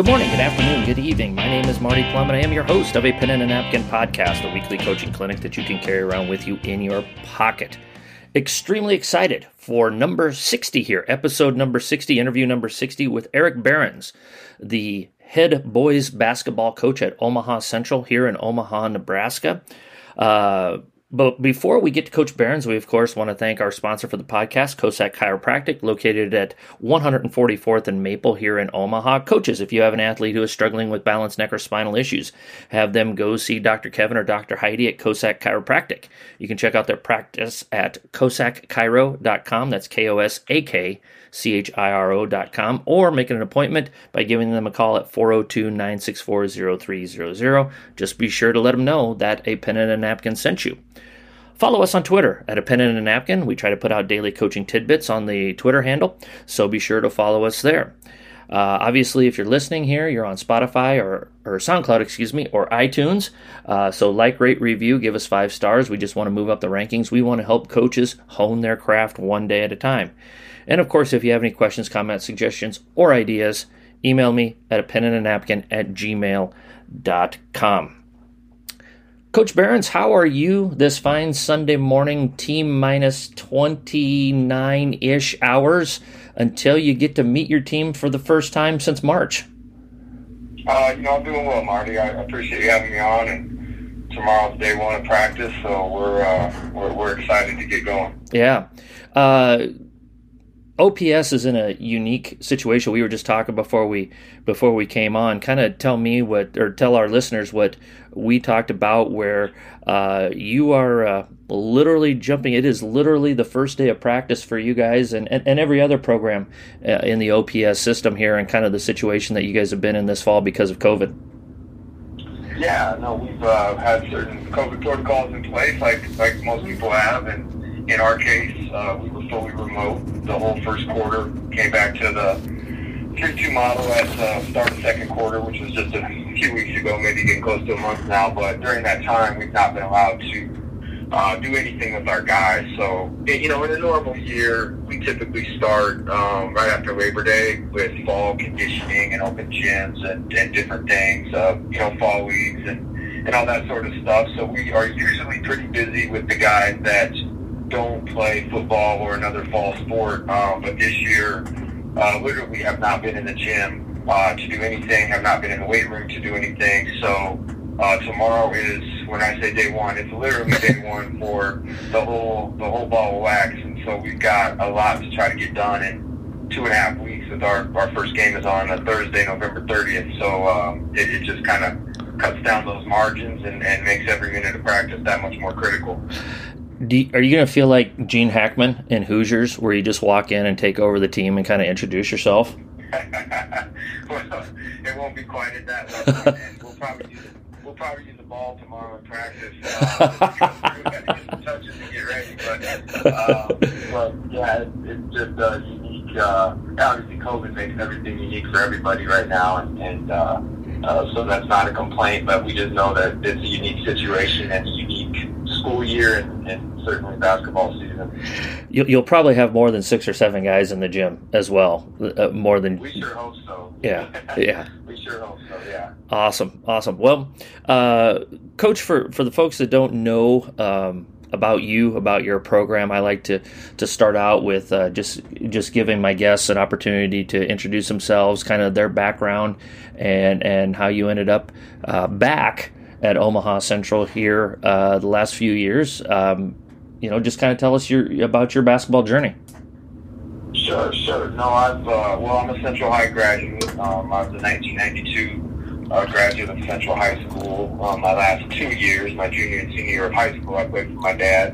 Good morning, good afternoon, good evening. My name is Marty Plum, and I am your host of a Pen and a Napkin podcast, a weekly coaching clinic that you can carry around with you in your pocket. Extremely excited for number 60 here, episode number 60, interview number 60 with Eric Behrens, the head boys basketball coach at Omaha Central here in Omaha, Nebraska. Uh, but before we get to Coach Behrens, we of course want to thank our sponsor for the podcast, Kosak Chiropractic, located at 144th and Maple here in Omaha. Coaches, if you have an athlete who is struggling with balance, neck, or spinal issues, have them go see Dr. Kevin or Dr. Heidi at Kosak Chiropractic. You can check out their practice at kosakchiro.com. That's K O S A K C H I R O.com, or make an appointment by giving them a call at 402 964 0300. Just be sure to let them know that a pen and a napkin sent you. Follow us on Twitter at a pen and a napkin. We try to put out daily coaching tidbits on the Twitter handle, so be sure to follow us there. Uh, obviously, if you're listening here, you're on Spotify or, or SoundCloud, excuse me, or iTunes. Uh, so, like, rate, review, give us five stars. We just want to move up the rankings. We want to help coaches hone their craft one day at a time. And of course, if you have any questions, comments, suggestions, or ideas, email me at a pen and a napkin at gmail.com. Coach Behrens, how are you this fine Sunday morning, T minus 29 ish hours until you get to meet your team for the first time since March? Uh, you know, I'm doing well, Marty. I appreciate you having me on, and tomorrow's day one of practice, so we're uh, we're, we're excited to get going. Yeah. Uh, OPS is in a unique situation. We were just talking before we before we came on. Kind of tell me what, or tell our listeners what we talked about. Where uh, you are uh, literally jumping. It is literally the first day of practice for you guys and, and, and every other program uh, in the OPS system here, and kind of the situation that you guys have been in this fall because of COVID. Yeah, no, we've uh, had certain COVID protocols in place, like like most people have, and in our case, uh, we were fully remote the whole first quarter. Came back to the 3-2 model at uh, start of second quarter, which was just a few weeks ago, maybe getting close to a month now. But during that time, we've not been allowed to uh, do anything with our guys. So, you know, in a normal year, we typically start um, right after Labor Day with fall conditioning and open gyms and, and different things, uh, you know, fall leagues and, and all that sort of stuff. So we are usually pretty busy with the guys that don't play football or another fall sport. Um, but this year, uh, literally have not been in the gym uh, to do anything, have not been in the weight room to do anything. So uh, tomorrow is when I say day one, it's literally day one for the whole the whole ball of wax. And so we've got a lot to try to get done in two and a half weeks. With our our first game is on a Thursday, November 30th. So um, it, it just kind of cuts down those margins and, and makes every minute of practice that much more critical you, are you going to feel like Gene Hackman in Hoosiers, where you just walk in and take over the team and kind of introduce yourself? well, it won't be quite at that level. we'll probably use we'll probably use the ball tomorrow in practice. Uh, get touches to get ready, but, uh, but yeah, it, it's just a unique. Uh, obviously, COVID makes everything unique for everybody right now, and. and uh, uh, so that's not a complaint, but we just know that it's a unique situation and a unique school year and, and certainly basketball season. You'll, you'll, probably have more than six or seven guys in the gym as well. Uh, more than we sure hope so. Yeah, yeah. we sure hope so. Yeah. Awesome, awesome. Well, uh, coach, for for the folks that don't know. Um, about you, about your program. I like to to start out with uh, just just giving my guests an opportunity to introduce themselves, kind of their background, and and how you ended up uh, back at Omaha Central here uh, the last few years. Um, you know, just kind of tell us your about your basketball journey. Sure, sure. No, I've uh, well, I'm a Central High graduate. Um, I was a 1992 uh, graduate of Central High School. Um, my last two years, my junior and senior year of high school, I played for my dad,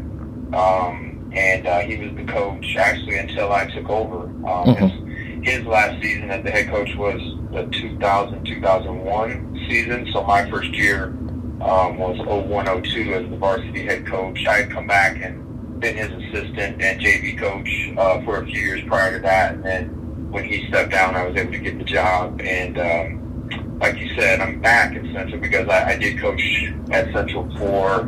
um, and uh, he was the coach actually until I took over. Um, mm-hmm. his, his last season as the head coach was the 2000-2001 season. So my first year um, was 0102 as the varsity head coach. I had come back and been his assistant and JV coach uh, for a few years prior to that. And then when he stepped down, I was able to get the job. And um, like you said, I'm back at Central because I, I did coach at Central for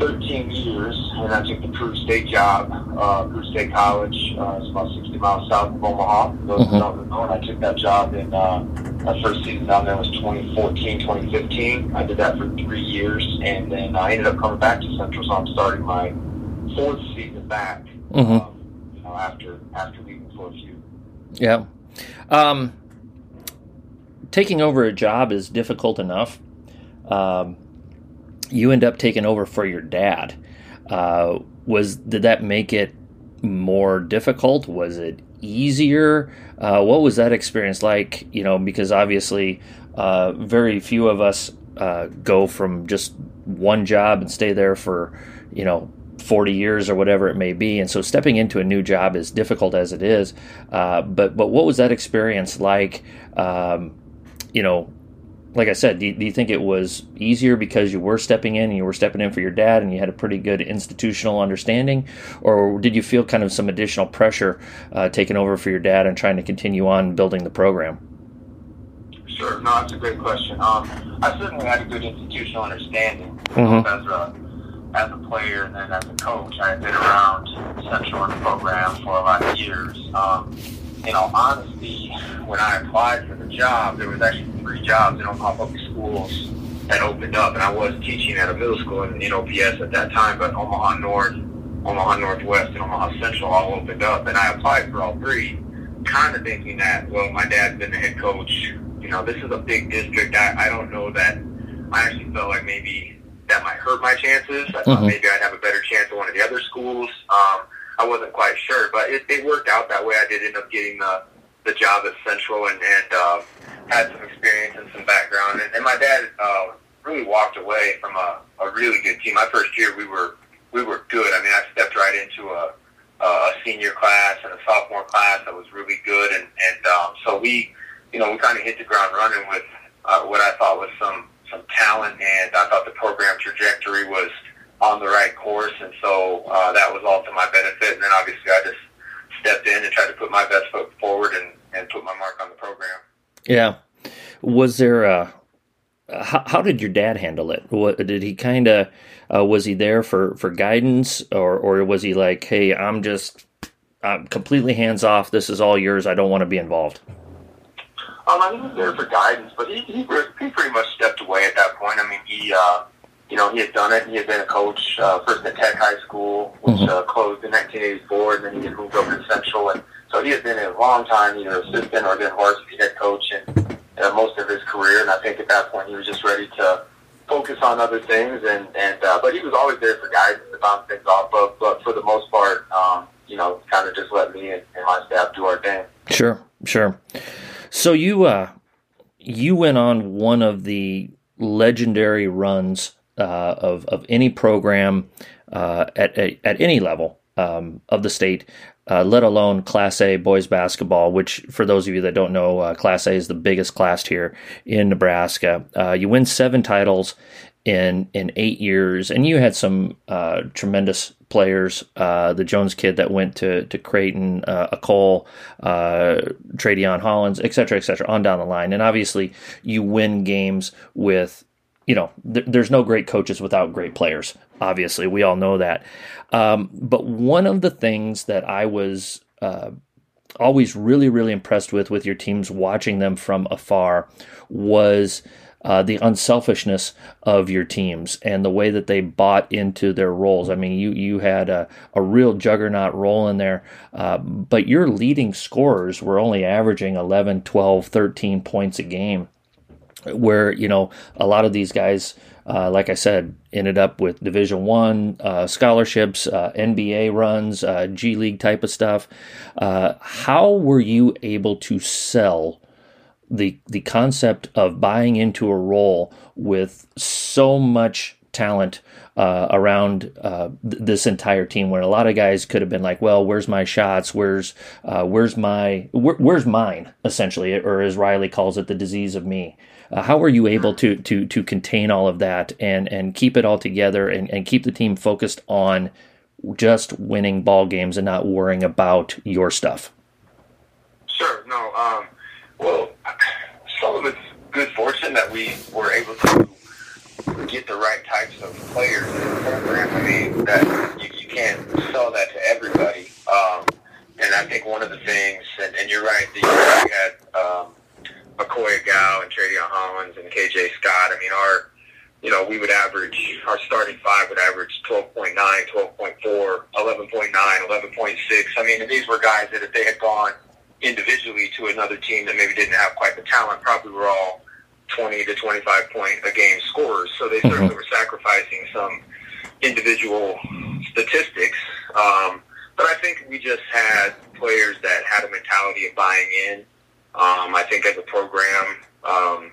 13 years, and I took the Peru State job. Uh, State College uh, it's about 60 miles south of Omaha. Those mm-hmm. don't know, and I took that job in uh, my first season down there was 2014, 2015. I did that for three years, and then I ended up coming back to Central, so I'm starting my fourth season back. Mm-hmm. Um, you know, after after leaving for a few. Yeah. Um, taking over a job is difficult enough. Um, you end up taking over for your dad. Uh, was did that make it more difficult? Was it easier? Uh, what was that experience like? You know, because obviously, uh, very few of us uh, go from just one job and stay there for, you know, 40 years or whatever it may be. And so stepping into a new job is difficult as it is. Uh, but but what was that experience like? Um, you know, like I said, do you, do you, think it was easier because you were stepping in and you were stepping in for your dad and you had a pretty good institutional understanding? Or did you feel kind of some additional pressure uh, taking over for your dad and trying to continue on building the program? Sure. No, that's a great question. Um, I certainly had a good institutional understanding mm-hmm. as, a, as a player and then as a coach. I had been around Central in the program for a lot of years. Um, in all honesty, when I applied for the job, there was actually three jobs in Omaha Public Schools that opened up, and I was teaching at a middle school in, in OPS at that time, but Omaha North, Omaha Northwest, and Omaha Central all opened up, and I applied for all three, kind of thinking that, well, my dad's been the head coach. You know, this is a big district. I, I don't know that. I actually felt like maybe that might hurt my chances. I thought mm-hmm. maybe I'd have a better chance at one of the other schools. Um, I wasn't quite sure, but it, it worked out that way. I did end up getting the the job at Central and, and uh, had some experience and some background. And, and my dad uh, really walked away from a, a really good team. My first year, we were we were good. I mean, I stepped right into a a senior class and a sophomore class that was really good, and and um, so we, you know, we kind of hit the ground running with uh, what I thought was some some talent, and I thought the program trajectory was on the right course, and so uh, that was all to my benefit. And then obviously I just stepped in and tried to put my best foot forward and, and put my mark on the program. Yeah. Was there a how, how did your dad handle it? What did he kind of uh, was he there for for guidance or or was he like, hey, I'm just I'm completely hands off. This is all yours. I don't want to be involved. Um, I he was there for guidance, but he, he he pretty much stepped away at that point. I mean, he uh, you know, he had done it. He had been a coach uh, first at Tech High School, which mm-hmm. uh, closed in 1984, and then he had moved over to Central. And so he had been a long time either assistant or then varsity head coach in uh, most of his career. And I think at that point he was just ready to focus on other things. And and uh, but he was always there for guidance to bounce things off of. But for the most part, um, you know, kind of just let me and, and my staff do our thing. Sure, sure. So you uh, you went on one of the legendary runs uh, of of any program uh, at, at, at any level um, of the state, uh, let alone Class A boys basketball. Which, for those of you that don't know, uh, Class A is the biggest class here in Nebraska. Uh, you win seven titles in in eight years, and you had some uh, tremendous players. the Jones kid that went to to Creighton, a Cole, uh, Tra-Deon Hollins, et cetera, et cetera, on down the line. And obviously, you win games with you know, th- there's no great coaches without great players. Obviously, we all know that. Um, but one of the things that I was uh, always really, really impressed with with your teams, watching them from afar, was uh, the unselfishness of your teams and the way that they bought into their roles. I mean, you you had a, a real juggernaut role in there, uh, but your leading scorers were only averaging 11, 12, 13 points a game where you know a lot of these guys uh, like I said, ended up with Division One uh, scholarships, uh, NBA runs, uh, G League type of stuff. Uh, how were you able to sell the the concept of buying into a role with so much talent uh, around th- this entire team? Where a lot of guys could have been like, "Well, where's my shots? Where's where's my where, where's mine?" Essentially, or as Riley calls it, the disease of me. Uh, how were you able to to to contain all of that and and keep it all together and, and keep the team focused on just winning ball games and not worrying about your stuff? Sure. No. Um, well, some of it's good fortune that we were able to get the right types of players in the program. I mean, that you, you can't sell that to everybody. Um, and I think one of the things, and, and you're right, that you had um, Akoy Agau and Tra-Deon Hollins and KJ Scott. I mean, our you know, we would average, our starting five would average 12.9, 12.4, 11.9, 11.6. I mean, these were guys that if they had gone individually to another team that maybe didn't have quite the talent, probably were all 20 to 25 point a game scorers. So they mm-hmm. certainly were sacrificing some individual statistics. Um, but I think we just had players that had a mentality of buying in. Um, I think as a program, um,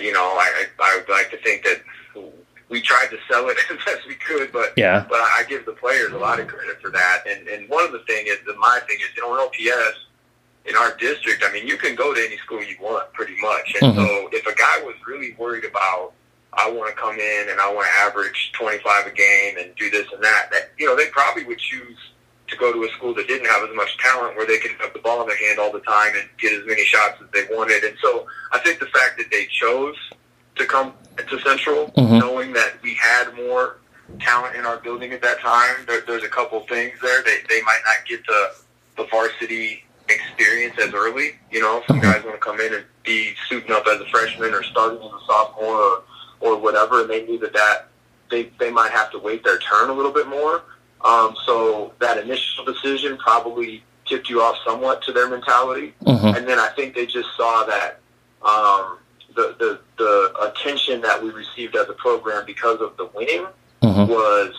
you know, I, I would like to think that we tried to sell it as best we could, but yeah. but I give the players a lot of credit for that. And and one of the thing is, the my thing is, you know, in OPS in our district, I mean, you can go to any school you want, pretty much. And mm-hmm. so, if a guy was really worried about, I want to come in and I want to average 25 a game and do this and that, that you know, they probably would choose to go to a school that didn't have as much talent, where they could have the ball in their hand all the time and get as many shots as they wanted. And so, I think the fact that they chose to come to Central, mm-hmm. knowing that we had more talent in our building at that time. There, there's a couple things there. They they might not get the the varsity experience as early. You know, some mm-hmm. guys want to come in and be suiting up as a freshman or starting as a sophomore or or whatever, and they knew that that they they might have to wait their turn a little bit more. Um, so that initial decision probably tipped you off somewhat to their mentality, mm-hmm. and then I think they just saw that um, the, the the attention that we received as a program because of the winning mm-hmm. was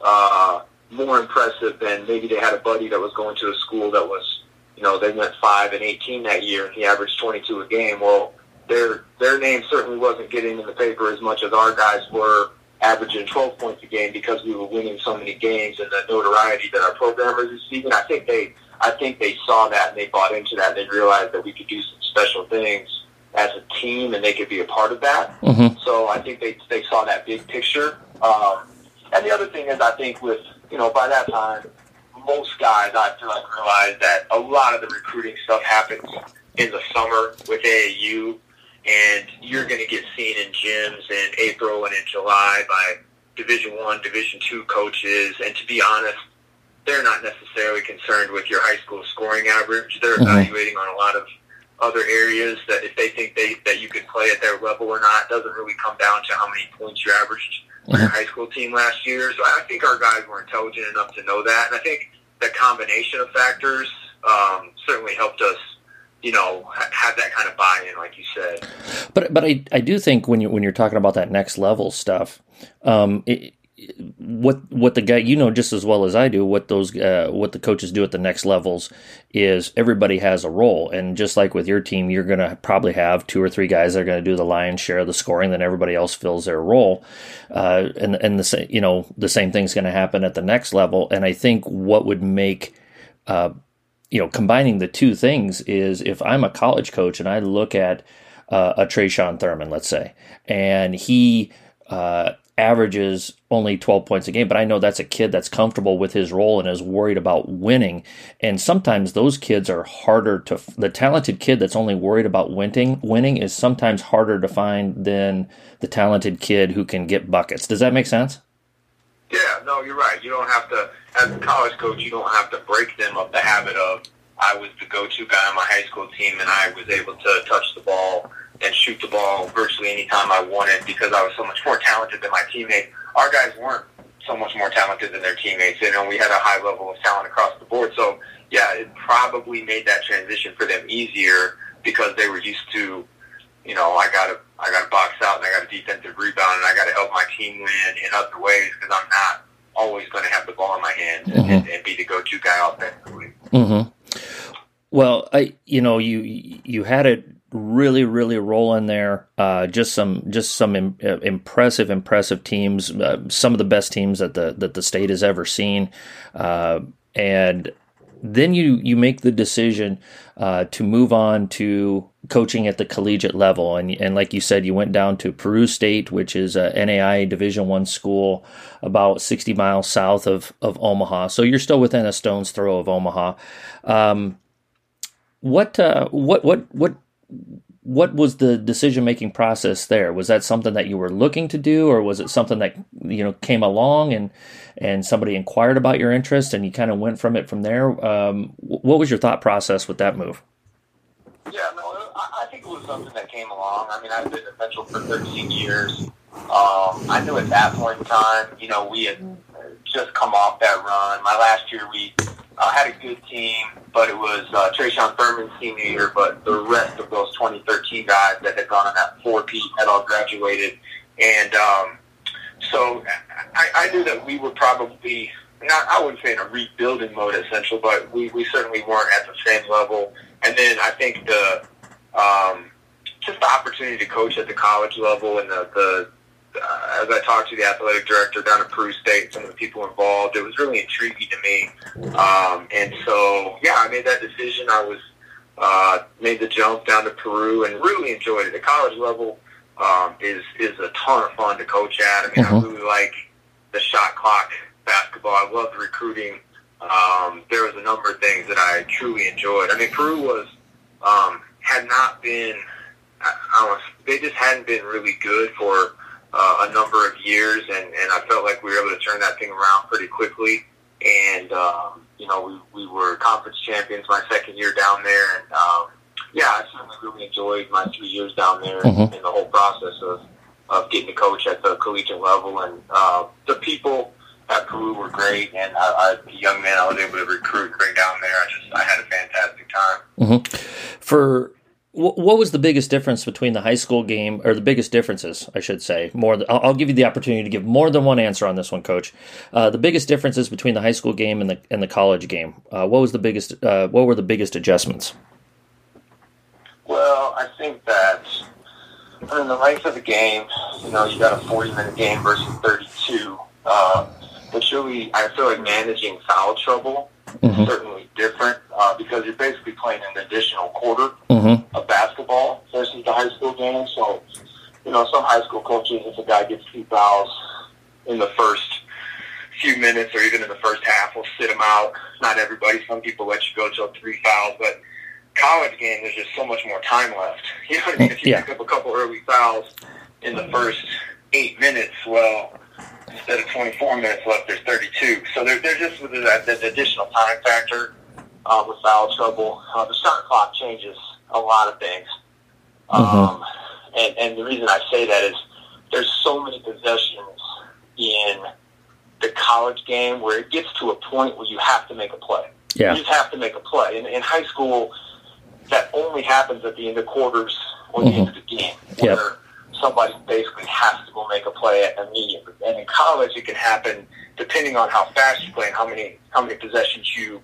uh, more impressive than maybe they had a buddy that was going to a school that was, you know, they went five and eighteen that year and he averaged twenty two a game. Well, their their name certainly wasn't getting in the paper as much as our guys were averaging 12 points a game because we were winning so many games and the notoriety that our program was receiving. I think they I think they saw that and they bought into that and they realized that we could do some special things as a team and they could be a part of that. Mm-hmm. So I think they they saw that big picture. Um, and the other thing is, I think with you know by that time, most guys I feel like realize that a lot of the recruiting stuff happens in the summer with AAU, and you're going to get seen in gyms in April and in July by Division One, Division Two coaches. And to be honest, they're not necessarily concerned with your high school scoring average. They're mm-hmm. evaluating on a lot of other areas that if they think they that you could play at their level or not doesn't really come down to how many points you averaged on your mm-hmm. high school team last year. So I think our guys were intelligent enough to know that, and I think the combination of factors um, certainly helped us. You know, have that kind of buy-in, like you said. But but I, I do think when you when you're talking about that next level stuff, um, it, what what the guy you know just as well as I do what those uh, what the coaches do at the next levels is everybody has a role. And just like with your team you're going to probably have two or three guys that are going to do the lion's share of the scoring then everybody else fills their role. Uh, and and the same you know the same thing's going to happen at the next level. And I think what would make uh, you know combining the two things is if I'm a college coach and I look at uh, a Tre'Shawn Thurman let's say and he uh, averages only 12 points a game, but I know that's a kid that's comfortable with his role and is worried about winning. And sometimes those kids are harder to the talented kid that's only worried about winning winning is sometimes harder to find than the talented kid who can get buckets. Does that make sense? Yeah, no, you're right. You don't have to as a college coach, you don't have to break them of the habit of I was the go-to guy on my high school team and I was able to touch the ball and shoot the ball virtually anytime I wanted because I was so much more talented than my teammates. Our guys weren't so much more talented than their teammates. Know, we had a high level of talent across the board. So, yeah, it probably made that transition for them easier because they were used to, you know, I got to I got to box out and I got a defensive rebound and I got to help my team win in other ways because I'm not always going to have the ball in my hands mm-hmm. and, and, be the go-to guy offensively. Mm-hmm. Well, I you know you you had it really really rolling there uh, just some just some Im- uh, impressive impressive teams uh, some of the best teams that the that the state has ever seen uh, and then you you make the decision uh, to move on to coaching at the collegiate level. And and like you said you went down to Peru State which is a NAIA division 1 school about 60 miles south of of Omaha. So you're still within a stone's throw of Omaha. Um, what uh, what what what what was the decision making process there? Was that something that you were looking to do, or was it something that you know came along and and somebody inquired about your interest and you kind of went from it from there? Um, what was your thought process with that move? Yeah, no, I think it was something that came along. I mean, I've been at Central for 13 years. Um, I knew at that point in time, you know, we had just come off that run. My last year, we uh, had a good team, but it was uh, Tre'Shawn Thurman's senior year, but the rest of those 2013 guys that had gone on that four-peat had all graduated. And um, so I, I knew that we were probably not, I wouldn't say in a rebuilding mode at Central, but we, we certainly weren't at the same level. And then I think the um, just the opportunity to coach at the college level and the, the uh, as I talked to the athletic director down at Peru State, some of the people involved, it was really intriguing to me. Um, and so, yeah, I made that decision. I was uh, made the jump down to Peru and really enjoyed it. The college level um, is is a ton of fun to coach at. I mean, mm-hmm. I really like the shot clock basketball. I love recruiting. Um, there was a number of things that I truly enjoyed. I mean, Peru was um, had not been. I, I don't they just hadn't been really good for uh, a number of years, and, and I felt like we were able to turn that thing around pretty quickly. And um, you know, we, we were conference champions my second year down there, and um, yeah, I certainly really enjoyed my three years down there mm-hmm. and, and the whole process of of getting to coach at the collegiate level. And uh, the people at Peru were great, and I, I, a young man, I was able to recruit bring down there. I just I had a fantastic time. Mm-hmm. For what was the biggest difference between the high school game, or the biggest differences, I should say? More, I'll give you the opportunity to give more than one answer on this one, Coach. Uh, the biggest differences between the high school game and the and the college game. Uh, what was the biggest? Uh, what were the biggest adjustments? Well, I think that in the length of the game, you know, you got a forty-minute game versus thirty-two. Uh, but really, I feel like managing foul trouble mm-hmm. certainly different uh, because you're basically playing an additional quarter mm-hmm. of basketball versus the high school game. So, you know, some high school coaches, if a guy gets two fouls in the first few minutes or even in the first half, will sit him out. Not everybody. Some people let you go till three fouls, but college game, there's just so much more time left. You know what I mean? If you yeah. pick up a couple early fouls in the first eight minutes, well, instead of 24 minutes left, there's 32. So there, there's just that, that additional time factor uh, with foul trouble. Uh, the shot clock changes a lot of things. Mm-hmm. Um, and, and the reason I say that is there's so many possessions in the college game where it gets to a point where you have to make a play. Yeah. You just have to make a play. In, in high school, that only happens at the end of quarters or the mm-hmm. end of the game. Where yep somebody basically has to go make a play immediately. And in college, it can happen depending on how fast you play and how many how many possessions you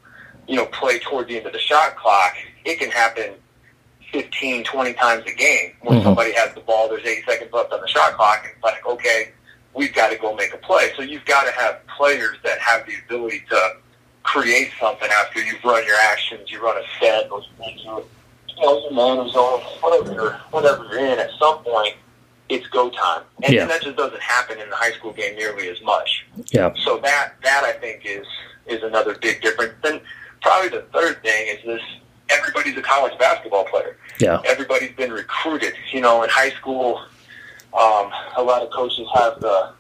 you know play toward the end of the shot clock. It can happen 15, 20 times a game when mm-hmm. somebody has the ball. There's 80 seconds left on the shot clock, and it's like, okay, we've got to go make a play. So you've got to have players that have the ability to create something after you've run your actions, you run a set, or you, you know, your man zone, whatever you're, whatever you're in. At some point, it's go time, and, yeah. and that just doesn't happen in the high school game nearly as much. Yeah. So that that I think is is another big difference. Then probably the third thing is this: everybody's a college basketball player. Yeah. Everybody's been recruited. You know, in high school, um, a lot of coaches have the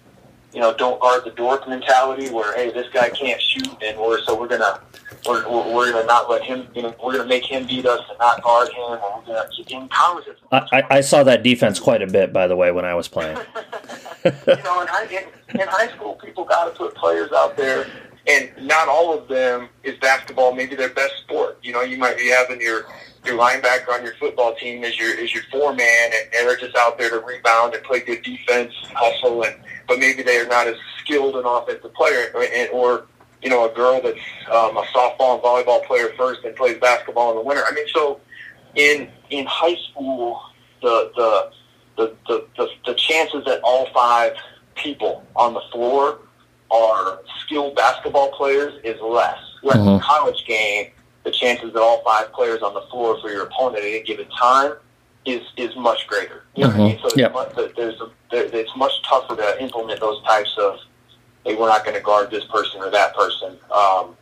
you know don't guard the dork mentality, where hey, this guy can't shoot, and we're so we're gonna we're, we're going to not let him, you know, we're going to make him beat us and not guard him. And we're going to, in college, I, I, I saw that defense quite a bit, by the way, when I was playing. you know, in high, in, in high school, people got to put players out there, and not all of them is basketball maybe their best sport. You know, you might be having your your linebacker on your football team is your is your four man, and, and they're just out there to rebound and play good defense, hustle, and but maybe they are not as skilled an offensive player, and, or you know, a girl that's um, a softball and volleyball player first and plays basketball in the winter. I mean, so in in high school, the the the the, the, the chances that all five people on the floor are skilled basketball players is less. Whereas mm-hmm. in college game, the chances that all five players on the floor for your opponent at any given time is is much greater. You know mm-hmm. what I mean? So yep. much, there's a, there, it's much tougher to implement those types of hey, we're not going to guard this person or that person um,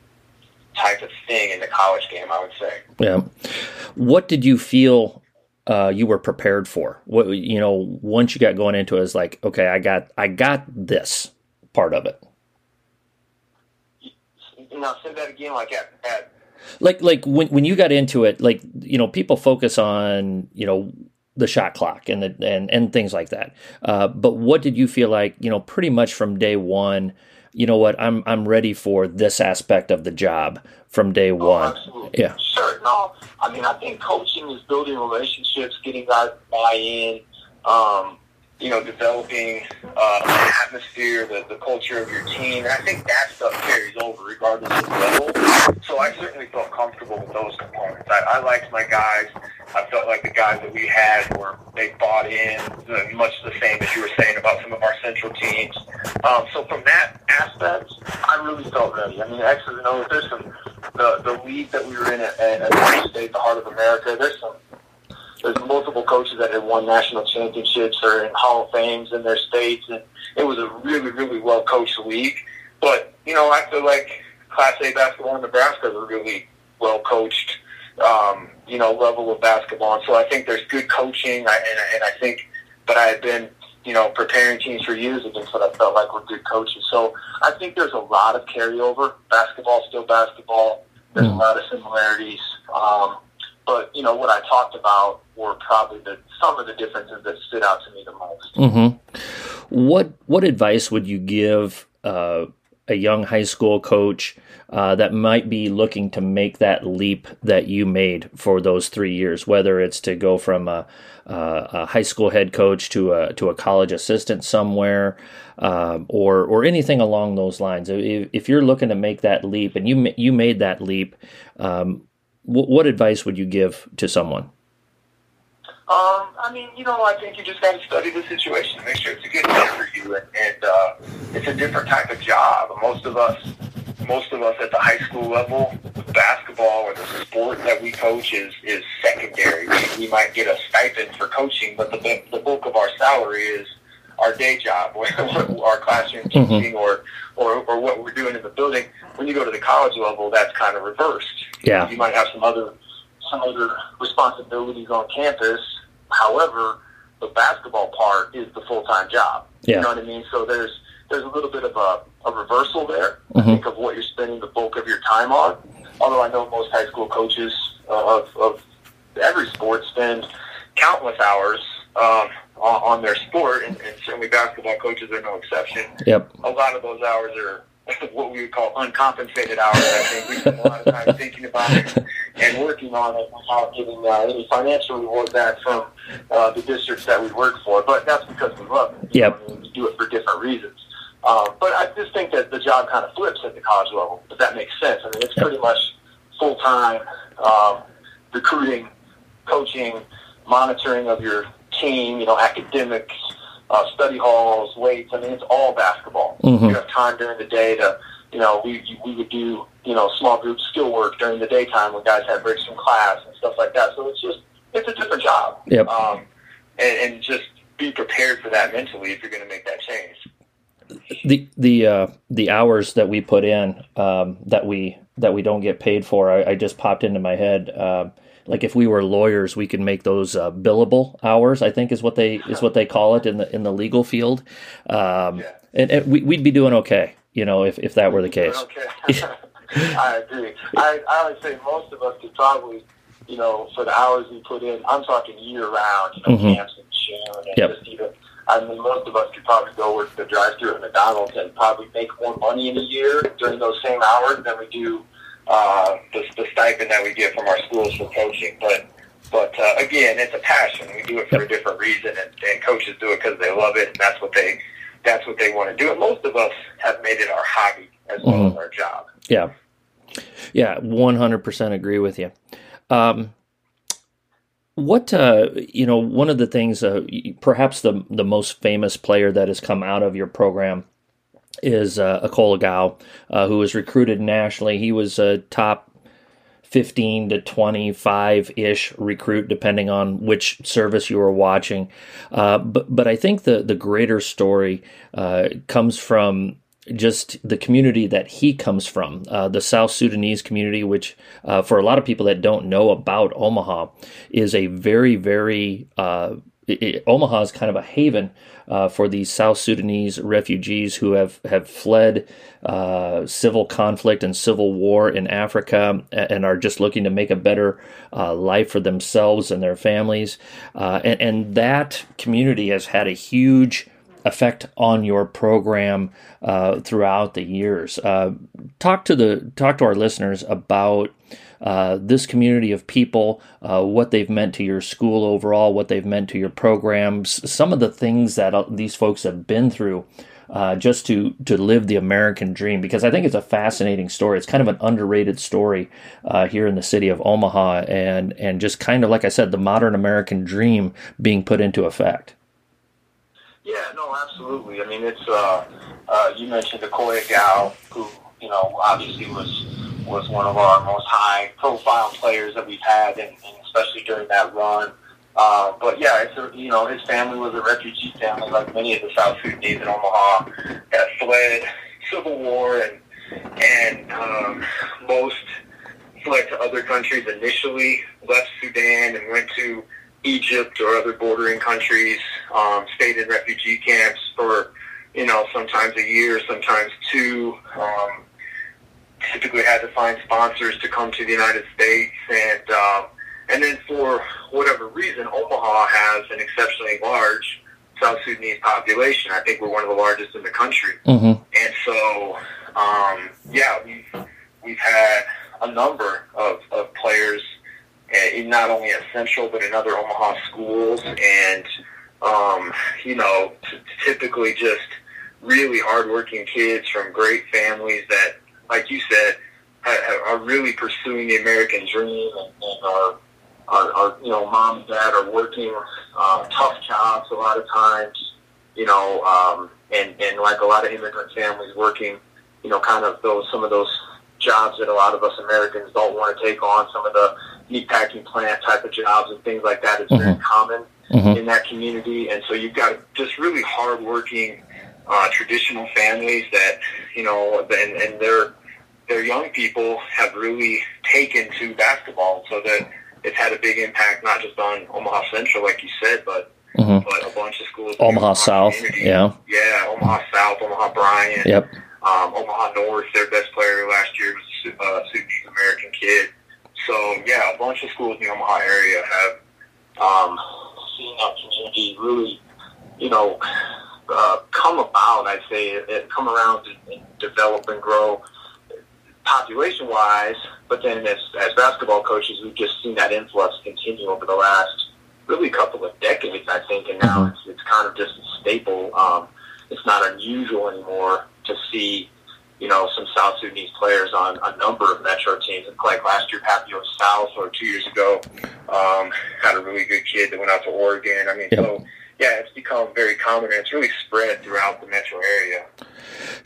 type of thing in the college game, I would say. Yeah. What did you feel uh, you were prepared for? What you know, once you got going into it, it, is like, okay, I got, I got this part of it. Now, say that again, like at, at Like like when when you got into it, like you know, people focus on you know the shot clock and the and and things like that. Uh, but what did you feel like? You know, pretty much from day one. You know what? I'm I'm ready for this aspect of the job from day oh, one. Absolutely. Yeah. Sure. No, I mean I think coaching is building relationships, getting guys buy in. Um, you know, developing uh, an atmosphere, the, the culture of your team. And I think that stuff carries over regardless of level. So I certainly felt comfortable with those components. I, I liked my guys. I felt like the guys that we had were, they bought in much the same as you were saying about some of our central teams. Um, so from that aspect, I really felt ready. I mean, X's and O's, there's some, the, the league that we were in at, at State, the Heart of America, there's some there's multiple coaches that had won national championships or in Hall of Fames in their states, and it was a really, really well coached league. But you know, I feel like Class A basketball in Nebraska is a really well coached, um, you know, level of basketball. And so I think there's good coaching, I, and, and I think, but I had been, you know, preparing teams for years against what I felt like were good coaches. So I think there's a lot of carryover. Basketball still basketball. There's a mm. lot of similarities. Um, but you know what I talked about were probably the some of the differences that stood out to me the most. Mm-hmm. What what advice would you give uh, a young high school coach uh, that might be looking to make that leap that you made for those three years? Whether it's to go from a, a high school head coach to a to a college assistant somewhere, um, or or anything along those lines. If, if, you're looking to make that leap and you you made that leap. Um, what advice would you give to someone? Um, I mean, you know, I think you just got to study the situation and make sure it's a good fit for you, and, and uh, it's a different type of job. Most of us, most of us at the high school level, basketball or the sport that we coach is is secondary. We, we might get a stipend for coaching, but the the bulk of our salary is our day job, our classroom mm-hmm. teaching, mm-hmm. or, or or what we're doing in the building. When you go to the college level, that's kind of reversed. Yeah, you might have some other some other responsibilities on campus. However, the basketball part is the full time job. Yeah. You know what I mean? So there's there's a little bit of a, a reversal there. Mm-hmm. I think of what you're spending the bulk of your time on. Although I know most high school coaches uh, of, of every sport spend countless hours um, on, on their sport, and, and certainly basketball coaches are no exception. Yep. A lot of those hours are what we would call uncompensated hours. I think we spend a lot of time thinking about it and working on it without getting uh, any financial reward back from uh, the districts that we work for. But that's because we love it. Yep. I mean, we do it for different reasons. Um, but I just think that the job kind of flips at the college level, if that makes sense. I mean, it's pretty much full time um, recruiting, coaching, monitoring of your team, you know, academics, uh, study halls, weights. I mean, it's all basketball. Mm-hmm. You have time during the day to, you know, we we would do, you know, small group skill work during the daytime when guys had breaks from class and stuff like that. So it's just, it's a different job. Yep. Um, and, and just be prepared for that mentally if you're going to make that change. The the uh, the hours that we put in um, that we that we don't get paid for, I, I just popped into my head. Uh, like if we were lawyers, we could make those uh, billable hours. I think is what they is what they call it in the in the legal field, um, yeah. and, and we, would be doing okay, you know, if, if that were the case. Okay, I agree. I, I would say most of us could probably, you know, for the hours we put in. I'm talking year round, you know, mm-hmm. camps in June and yep. just even. I mean, most of us could probably go work the drive-through at McDonald's and probably make more money in a year during those same hours than we do uh, the, the stipend that we get from our schools for coaching. But but uh, again, it's a passion. We do it for a different reason, and, and coaches do it because they love it, and that's what they that's what they want to do. And most of us have made it our hobby as well mm-hmm. as our job. Yeah, yeah, one hundred percent agree with you. Um, what uh, you know, one of the things, uh, perhaps the the most famous player that has come out of your program is uh, Akoy Agau, uh, who was recruited nationally. He was a top 15 to 25 ish recruit, depending on which service you are watching. Uh, but, but I think the, the greater story uh, comes from just the community that he comes from, uh, the South Sudanese community, which uh, for a lot of people that don't know about Omaha, is a very, very uh, Omaha is kind of a haven uh, for these South Sudanese refugees who have have fled uh, civil conflict and civil war in Africa and are just looking to make a better uh, life for themselves and their families. Uh, and, and, that community has had a huge effect on your program uh, throughout the years. Uh, talk to the talk to our listeners about uh, this community of people, uh, what they've meant to your school overall, what they've meant to your programs, some of the things that uh, these folks have been through. Uh, just to to live the American dream, because I think it's a fascinating story. It's kind of an underrated story uh, here in the city of Omaha, and and just kind of like I said, the modern American dream being put into effect. Yeah, no, absolutely. I mean, it's uh, uh, you mentioned Akoy Agau, who you know obviously was was one of our most high profile players that we've had, and, and especially during that run. Uh, but yeah, it's a, you know his family was a refugee family, like many of the South Sudanese in Omaha that fled civil war, and and um, most fled to other countries initially, left Sudan and went to Egypt or other bordering countries, um, stayed in refugee camps for you know sometimes a year, sometimes two. Um, typically had to find sponsors to come to the United States, and um, and then for whatever reason, Omaha has an exceptionally large South Sudanese population. I think we're one of the largest in the country, mm-hmm. and so um, yeah, we've we've had a number of, of players, uh, in not only at Central but in other Omaha schools, and um, you know, t- typically just really hardworking kids from great families that like you said, are really pursuing the American dream and, and are, are, are, you know, mom and dad are working uh, tough jobs a lot of times, you know, um, and, and like a lot of immigrant families working, you know, kind of those, some of those jobs that a lot of us Americans don't want to take on, some of the meatpacking plant type of jobs and things like that is mm-hmm. very common mm-hmm. in that community. And so you've got just really hardworking, uh, traditional families that, you know, and, and they're, their young people have really taken to basketball, so that it's had a big impact not just on Omaha Central, like you said, but mm-hmm. but a bunch of schools. Omaha South, yeah, yeah, Omaha South, Omaha Bryant, yep, um, Omaha North. Their best player last year was a uh, Sudanese American kid. So yeah, a bunch of schools in the Omaha area have um, seen that community really, you know, uh, come about. I'd say it, it come around and, and develop and grow population wise, but then as, as basketball coaches, we've just seen that influx continue over the last really couple of decades, I think, and now mm-hmm. it's, it's kind of just a staple. Um, it's not unusual anymore to see, you know, some South Sudanese players on a number of metro teams. Like last year, Papio South, or two years ago, um, had a really good kid that went out to Oregon. I mean, yep. so yeah, it's become very common and it's really spread throughout the metro area.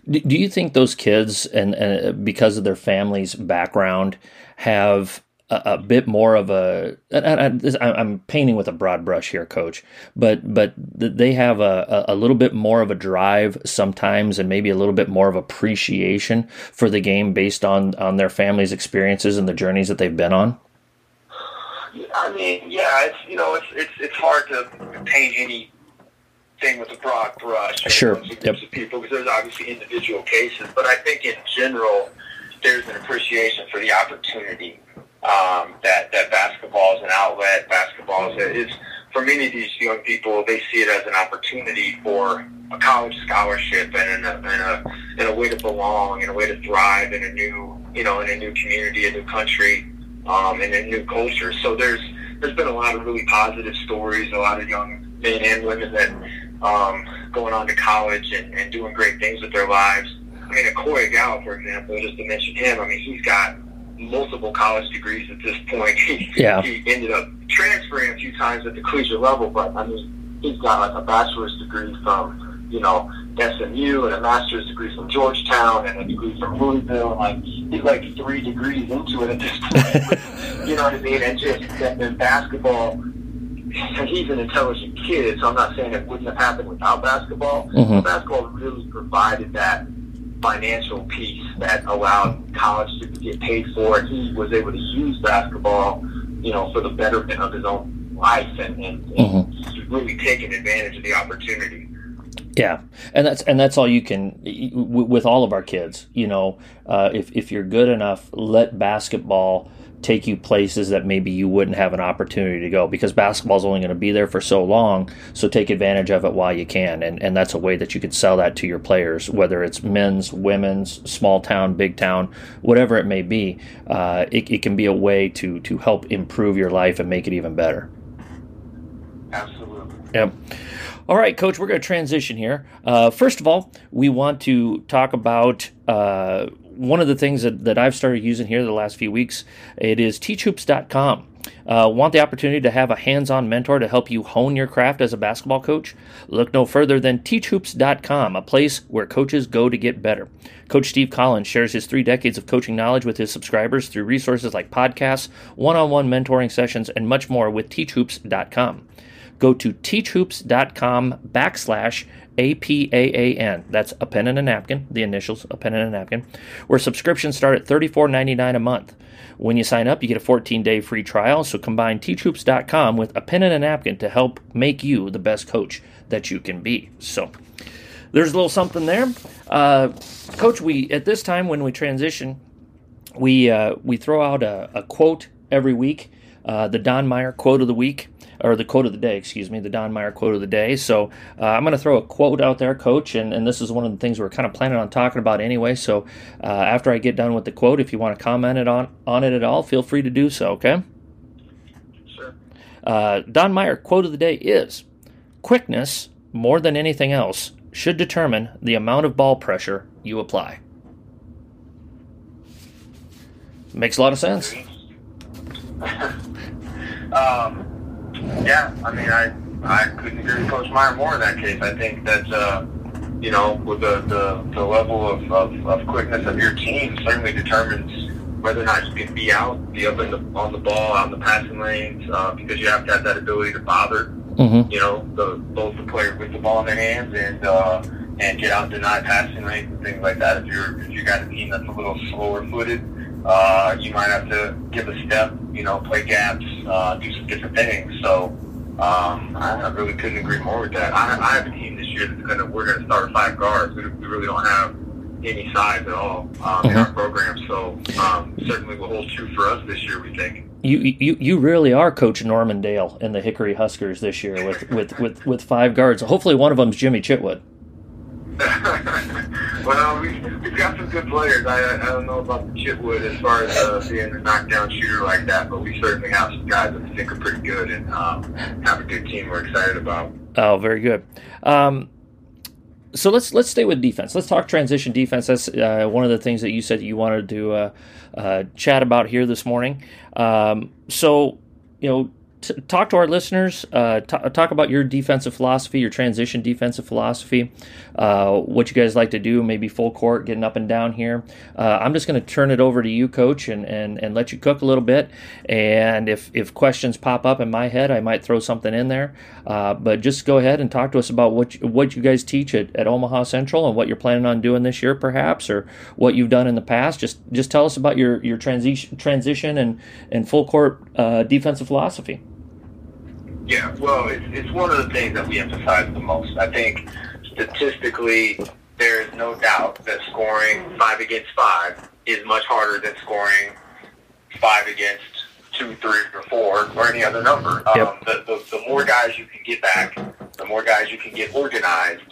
Do you think those kids, and, and uh, because of their family's background, have a, a bit more of a? I, am painting with a broad brush here, Coach, but but they have a, a little bit more of a drive sometimes, and maybe a little bit more of appreciation for the game based on on their family's experiences and the journeys that they've been on. I mean, yeah, it's you know, it's it's it's hard to paint any thing with a broad brush. Sure. Yep. Of people because there's obviously individual cases, but I think in general there's an appreciation for the opportunity um, that that basketball is an outlet. Basketball is, is for many of these young people they see it as an opportunity for a college scholarship and a, and a and a way to belong and a way to thrive in a new you know in a new community, a new country, um, and a new culture. So there's there's been a lot of really positive stories, a lot of young men and women that um, going on to college and, and doing great things with their lives. I mean, Akoy Agau, for example, just to mention him, I mean, he's got multiple college degrees at this point. He, yeah. he ended up transferring a few times at the collegiate level, but I mean, he's got like a bachelor's degree from, you know, SMU and a master's degree from Georgetown and a degree from Louisville. And like, he's like three degrees into it at this point. you know what I mean? And just, and basketball and he's an intelligent kid, so I'm not saying it wouldn't have happened without basketball. Mm-hmm. Basketball really provided that financial piece that allowed college to get paid for, and he was able to use basketball, you know, for the betterment of his own life and, and, and mm-hmm. really taking advantage of the opportunity. Yeah, and that's and that's all you can with all of our kids. You know, uh, if if you're good enough, let basketball take you places that maybe you wouldn't have an opportunity to go because basketball is only going to be there for so long. So take advantage of it while you can, and and that's a way that you could sell that to your players, whether it's men's, women's, small town, big town, whatever it may be. Uh, it, it can be a way to to help improve your life and make it even better. Absolutely. Yep. All right, Coach, we're going to transition here. Uh, first of all, we want to talk about uh, one of the things that, that I've started using here the last few weeks. It is teachhoops.com. Uh, want the opportunity to have a hands on mentor to help you hone your craft as a basketball coach? Look no further than teachhoops.com, a place where coaches go to get better. Coach Steve Collins shares his three decades of coaching knowledge with his subscribers through resources like podcasts, one on one mentoring sessions, and much more with teachhoops.com go to teachhoops.com backslash APAAN. That's a pen and a napkin, the initials, a pen and a napkin, where subscriptions start at $34.99 a month. When you sign up, you get a 14 day free trial. So combine teachhoops.com with a pen and a napkin to help make you the best coach that you can be. So there's a little something there. Uh, coach, we at this time when we transition, we uh, we throw out a, a quote every week. Uh, the Don Meyer quote of the week or the quote of the day, excuse me, the Don Meyer quote of the day. So uh, I'm going to throw a quote out there, Coach, and, and this is one of the things we're kind of planning on talking about anyway. So uh, after I get done with the quote, if you want to comment it on on it at all, feel free to do so. Okay. Sure. Uh, Don Meyer quote of the day is: "Quickness, more than anything else, should determine the amount of ball pressure you apply." Makes a lot of sense. um, yeah, I mean, I I couldn't agree with Coach Meyer more in that case. I think that uh, you know, with the, the, the level of, of, of quickness of your team certainly determines whether or not you can be out, be up in the, on the ball, out in the passing lanes, uh, because you have to have that ability to bother, mm-hmm. you know, the, both the player with the ball in their hands and uh, and get out deny passing lanes and things like that. If you're if you got a team that's a little slower footed, uh, you might have to give a step, you know, play gaps, uh, do some different things. So um, I really couldn't agree more with that. I, I have a team this year that's gonna we're gonna start five guards. We, we really don't have any size at all um, mm-hmm. in our program. So um, certainly will hold true for us this year. We think. You, you you really are Coach Norman Dale in the Hickory Huskers this year with, with, with, with five guards. Hopefully one of them's Jimmy Chitwood. well, we, we've got some good players. I, I don't know about the Chitwood as far as uh, being a knockdown shooter like that, but we certainly have some guys that we think are pretty good and um, have a good team we're excited about. Oh, very good. Um, so let's let's stay with defense. Let's talk transition defense. That's uh, one of the things that you said you wanted to uh, uh, chat about here this morning. Um, so you know talk to our listeners. Uh, t- talk about your defensive philosophy, your transition defensive philosophy, uh, what you guys like to do, maybe full court, getting up and down here. Uh, I'm just going to turn it over to you, Coach, and, and, and let you cook a little bit. And if, if questions pop up in my head, I might throw something in there. Uh, but just go ahead and talk to us about what you, what you guys teach at, at Omaha Central and what you're planning on doing this year, perhaps, or what you've done in the past. Just just tell us about your, your transition transition and, and full court uh, defensive philosophy. Yeah, well, it's, it's one of the things that we emphasize the most. I think statistically, there is no doubt that scoring five against five is much harder than scoring five against two, three, or four, or any other number. Yep. Um, the, the, the more guys you can get back, the more guys you can get organized,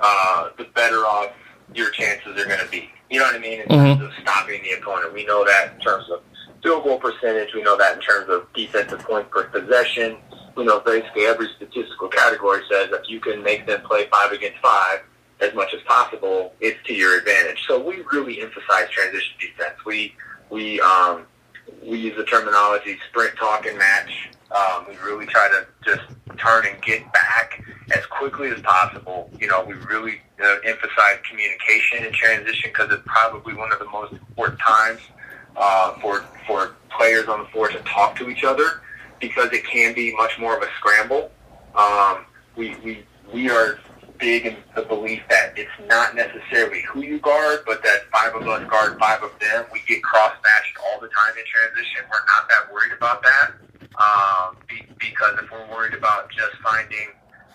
uh, the better off your chances are going to be. You know what I mean? In mm-hmm. terms of stopping the opponent. We know that in terms of field goal percentage. We know that in terms of defensive points per possession you know, basically every statistical category says if you can make them play five against five as much as possible, it's to your advantage. So we really emphasize transition defense. We we um, we use the terminology sprint, talk, and match. Um, we really try to just turn and get back as quickly as possible. You know, we really uh, emphasize communication and transition because it's probably one of the most important times uh, for for players on the floor to talk to each other because it can be much more of a scramble. Um, we, we, we are big in the belief that it's not necessarily who you guard, but that five of us guard five of them. We get cross matched all the time in transition. We're not that worried about that. Um, be, because if we're worried about just finding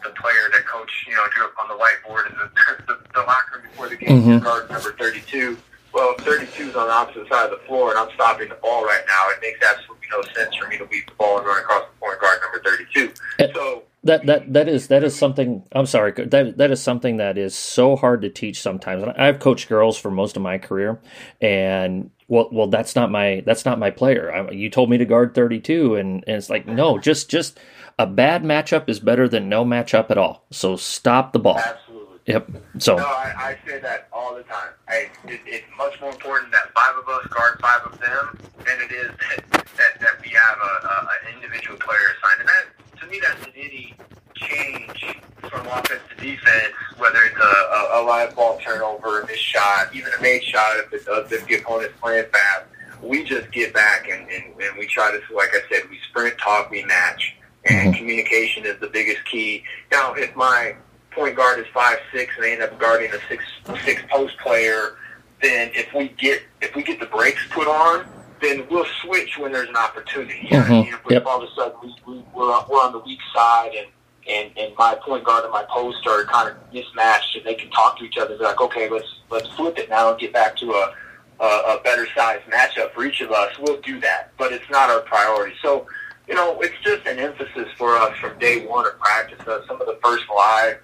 the player that coach, you know, drew up on the whiteboard in the, the, the locker room before the game, Mhm. guard number 32. Well, if 32 is on the opposite side of the floor and I'm stopping the ball right now, it makes absolutely no sense for me to leave the ball and run across the point guard number 32. Uh, So, That that that is that is something. I'm sorry. That that is something that is so hard to teach sometimes. And I've coached girls for most of my career, and well, well, that's not my that's not my player. I, you told me to guard 32, and, and it's like no, just just a bad matchup is better than no matchup at all. So stop the ball. absolutely. Yep. So No, I, I say that all the time. I, it, it's much more important that five of us guard five of them than it is that, that, that we have a, a, an individual player assigned. And that, to me, that's an any change from offense to defense, whether it's a, a, a live ball turnover, a missed shot, even a made shot if, it does, if the opponent's playing fast. We just get back and, and, and we try to, like I said, we sprint, talk, we match. And Mhm. communication is the biggest key. Now, if my point guard is five six and they end up guarding a six six post player, then if we get if we get the brakes put on, then we'll switch when there's an opportunity. You know. If Yep. all of a sudden we, we we're on, we're on the weak side and. And, and my point guard and my post are kind of mismatched, and they can talk to each other. They're like, okay, let's let's flip it now and get back to a a, a better sized matchup for each of us. We'll do that, but it's not our priority. So you know, it's just an emphasis for us from day one of practice. Uh, some of the first live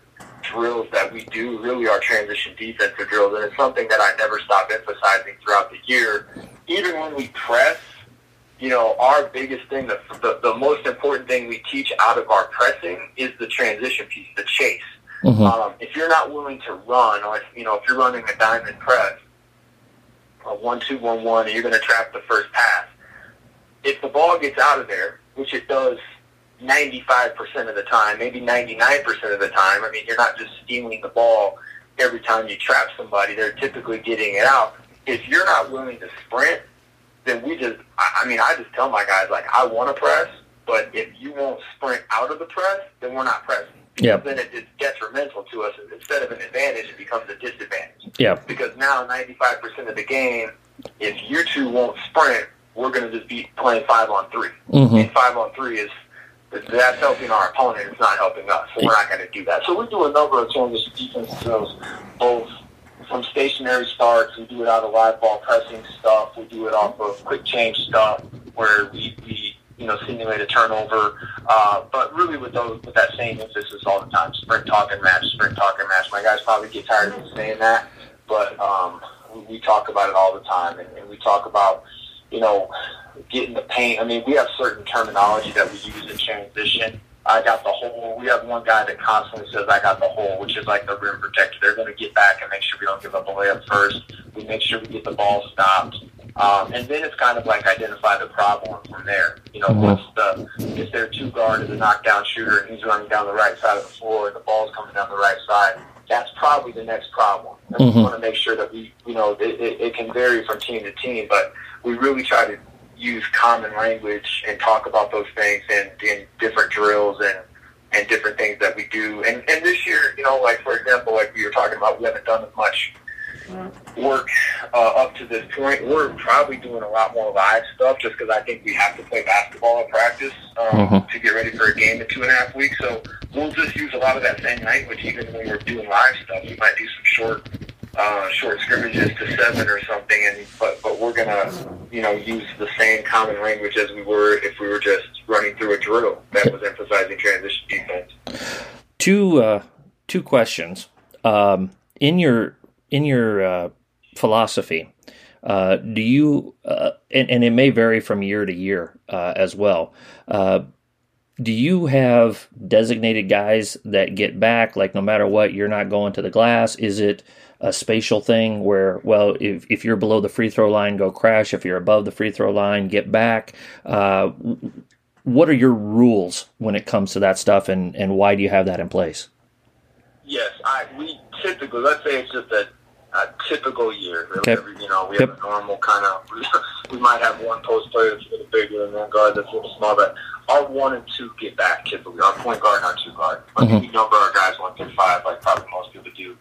drills that we do really are transition defensive drills, and it's something that I never stop emphasizing throughout the year. Even when we press, you know, our biggest thing, the, the, the most important thing we teach out of our pressing is the transition piece, the chase. mhm. Um, if you're not willing to run, or if, you know, if you're running a diamond press, a one-two-one-one, and you're going to trap the first pass, if the ball gets out of there, which it does 95% of the time, maybe 99% of the time, I mean, you're not just stealing the ball every time you trap somebody. They're typically getting it out. If you're not willing to sprint, then we just, I mean, I just tell my guys, like, I want to press, but if you won't sprint out of the press, then we're not pressing. Yeah. Then it, it's detrimental to us. Instead of an advantage, it becomes a disadvantage. Yeah. Because now, 95% of the game, if you two won't sprint, we're going to just be playing five on 3 Mhm. And five on three is that's helping our opponent. It's not helping us. So we're not going to do that. So we do a number of transition defense drills, both from stationary starts. We do it out of live ball pressing stuff. We do it off of quick change stuff where we, we you know simulate a turnover. Uh, but really with those with that same emphasis all the time: sprint, talk, and match. Sprint, talk, and match. My guys probably get tired of saying that, but um, we, we talk about it all the time, and, and we talk about you know getting the paint. I mean, we have certain terminology that we use in transition. I got the hole. We have one guy that constantly says, I got the hole, which is like the rim protector. They're going to get back and make sure we don't give up a layup first. We make sure we get the ball stopped. Um, and then it's kind of like identify the problem from there. You know, Mhm. what's the, if their two guard is a knockdown shooter and he's running down the right side of the floor and the ball's coming down the right side, that's probably the next problem. And Mhm. we want to make sure that we, you know, it, it, it can vary from team to team, but we really try to use common language and talk about those things and in different drills and and different things that we do. And and this year, you know, like for example, like we were talking about, we haven't done as much work uh, up to this point. We're probably doing a lot more live stuff just because I think we have to play basketball in practice um, Mhm. to get ready for a game in two and a half weeks. So we'll just use a lot of that same language even when we're doing live stuff. We might do some short uh, short scrimmages to seven or something, and but but we're gonna you know use the same common language as we were if we were just running through a drill that was emphasizing transition defense. two uh, two questions. Um, in your in your uh, philosophy, uh, do you uh, and, and it may vary from year to year uh, as well. Uh, do you have designated guys that get back? Like no matter what, you're not going to the glass. Is it a spatial thing where, well, if, if you're below the free throw line, go crash. If you're above the free throw line, get back. Uh, what are your rules when it comes to that stuff, and, and why do you have that in place? Yes, I we typically let's say it's just a, a typical year. Okay. Every- You know, we Yep. have a normal kind of. we might have one post player that's a little bigger and one guard that's a little small, but our one and two get back typically. Our point guard and our two guard. But Mhm. we number our guys one through five, like probably most people do.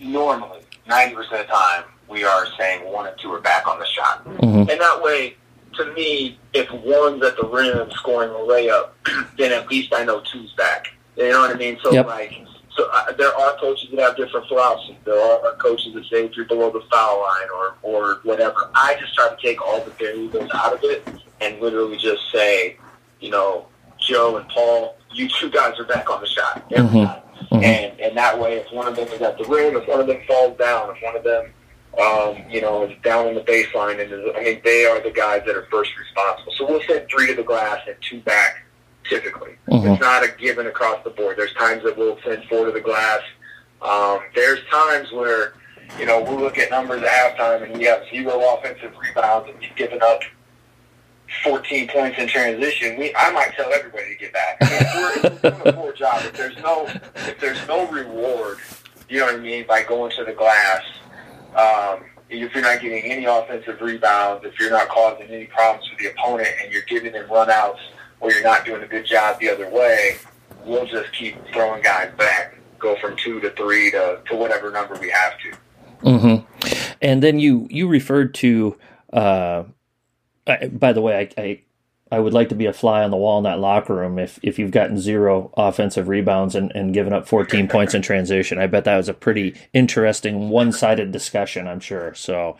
Normally, ninety percent of the time, we are saying one and two are back on the shot. Mm-hmm. And that way, to me, if one's at the rim scoring a layup, then at least I know two's back. You know what I mean? So Yep. like, so uh, there are coaches that have different philosophies. There are coaches that say if you're below the foul line or or whatever. I just try to take all the variables out of it and literally just say, you know, Joe and Paul, you two guys are back on the shot every Mhm. time. Mhm. And and that way, if one of them is at the rim, if one of them falls down, if one of them, um, you know, is down in the baseline, and is, I mean, they are the guys that are first responsible. So we'll send three to the glass and two back, typically. Mhm. It's not a given across the board. There's times that we'll send four to the glass. Um, there's times where, you know, we'll look at numbers at halftime and we have zero offensive rebounds and we've given up 14 points in transition. We, I might tell everybody to get back. If we're, if we're doing a poor job, if there's no, if there's no reward, you know what I mean, by going to the glass, um, if you're not getting any offensive rebounds, if you're not causing any problems for the opponent, and you're giving them runouts, or you're not doing a good job the other way, we'll just keep throwing guys back, go from two to three to, to whatever number we have to. Mm-hmm. And then you you referred to. Uh, I, by the way, I, I I would like to be a fly on the wall in that locker room if if you've gotten zero offensive rebounds and, and given up 14 points in transition. I bet that was a pretty interesting one sided discussion. I'm sure. So,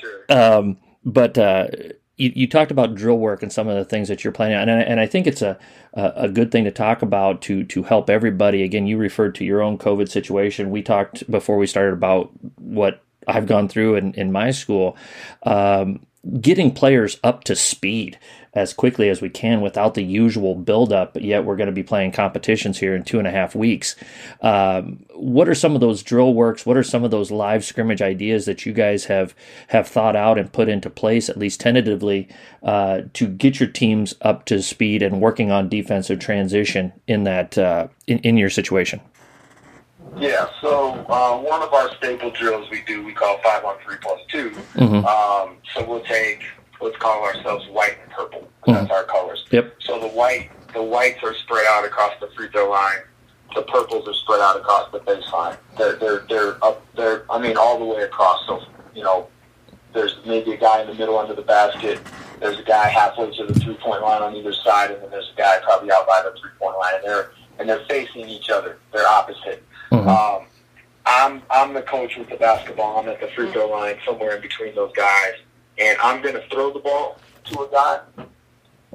Sure. um, but uh, you, you talked about drill work and some of the things that you're planning, on, and I, and I think it's a, a good thing to talk about to to help everybody. Again, you referred to your own COVID situation. We talked before we started about what I've gone through in, in my school, um, getting players up to speed as quickly as we can without the usual buildup. But yet we're going to be playing competitions here in two and a half weeks. Um, what are some of those drill works? What are some of those live scrimmage ideas that you guys have have thought out and put into place, at least tentatively, uh, to get your teams up to speed and working on defensive transition in that uh, in, in your situation? Yeah, so uh, one of our staple drills we do, we call five on three plus 2 Mhm. Um, so we'll take, let's call ourselves white and purple. 'cause That's our colors. Yep. So the white, the whites are spread out across the free throw line. The purples are spread out across the baseline. They're they're they're up. They're I mean all the way across. So you know, there's maybe a guy in the middle under the basket. There's a guy halfway to the three point line on either side, and then there's a guy probably out by the three point line, and they're and they're facing each other. They're opposite. Mhm. Um, I'm I'm the coach with the basketball. I'm at the free throw line, somewhere in between those guys, and I'm going to throw the ball to a guy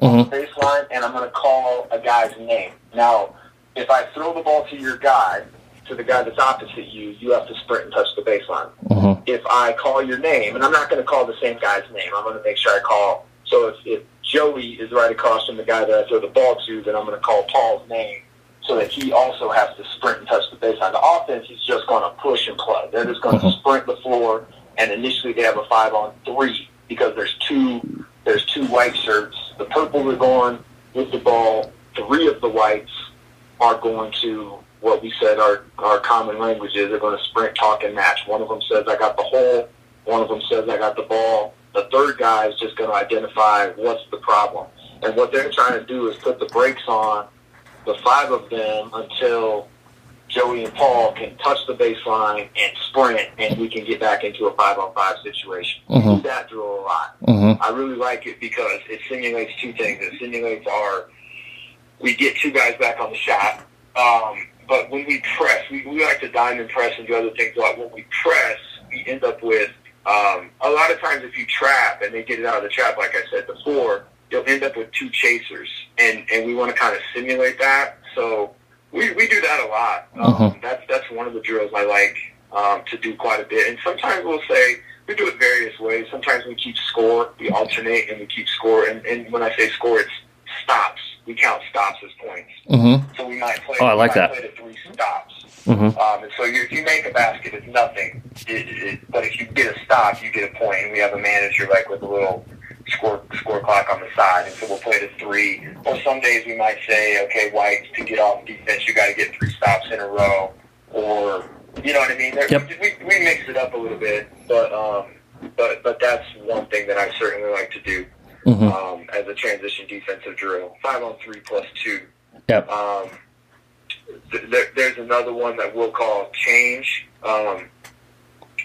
Mhm. baseline, and I'm going to call a guy's name. Now, if I throw the ball to your guy, to the guy that's opposite you, you have to sprint and touch the baseline. Mhm. If I call your name, and I'm not going to call the same guy's name, I'm going to make sure I call. So if, if Joey is right across from the guy that I throw the ball to, then I'm going to call Paul's name so that he also has to sprint and touch the baseline. The offense is just going to push and play. They're just going to Mhm. sprint the floor, and initially they have a five on three because there's two there's two white shirts. The purples are going with the ball. Three of the whites are going to what we said our our common languages. They're going to sprint, talk, and match. One of them says, "I got the hole." One of them says, "I got the ball." The third guy is just going to identify what's the problem. And what they're trying to do is put the brakes on the five of them until Joey and Paul can touch the baseline and sprint, and we can get back into a five-on-five situation. We Mhm. that drill a lot. Mhm. I really like it because it simulates two things. It simulates our we get two guys back on the shot, um, but when we press, we, we like to diamond press and do other things lot. When we press, we end up with um, a lot of times if you trap and they get it out of the trap, like I said before, you'll end up with two chasers, and and we want to kind of simulate that. So we we do that a lot. Um, That's that's one of the drills I like um, to do quite a bit. And sometimes we'll say we do it various ways. Sometimes we keep score, we alternate, and we keep score. And, and when I say score, it's stops. We count stops as points. Mhm. So we might play. Oh, I like that. Play to three stops. Mhm. Um, and so you, if you make a basket, it's nothing. It, it, but if you get a stop, you get a point. And we have a manager like with a little score score clock on the side, and so we'll play to three. Or some days we might say, okay, whites to get off defense, you got to get three stops in a row. Or you know what I mean? There, Yep. we, we mix it up a little bit, but um, but but that's one thing that I certainly like to do Mhm. um, as a transition defensive drill. Five on three plus two. Yep. Um, th- there, there's another one that we'll call change, um,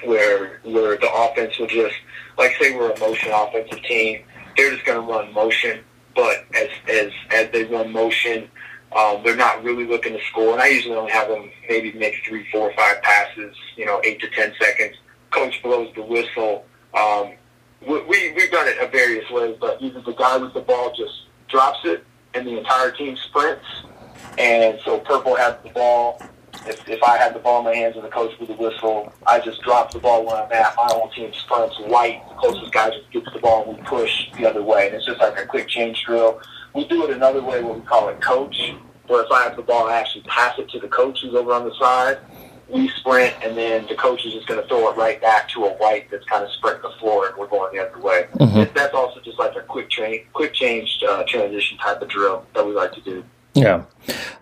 where where the offense will just like say we're a motion offensive team. they're just going to run motion. But as as as they run motion, um, they're not really looking to score. And I usually only have them maybe make three, four, five passes. You know, eight to ten seconds. Coach blows the whistle. Um, we we've done it a various ways, but either the guy with the ball just drops it and the entire team sprints. And so purple has the ball if, if I had the ball in my hands and the coach with the whistle, I just drop the ball where I'm at. My whole team sprints white. The closest guy just gets the ball and we push the other way. And it's just like a quick change drill. We do it another way, what we call it coach, where if I have the ball, I actually pass it to the coach who's over on the side. We sprint, and then the coach is just going to throw it right back to a white that's kind of sprinting the floor, and we're going the other way. Mm-hmm. That's also just like a quick train, quick change uh, transition type of drill that we like to do. Yeah,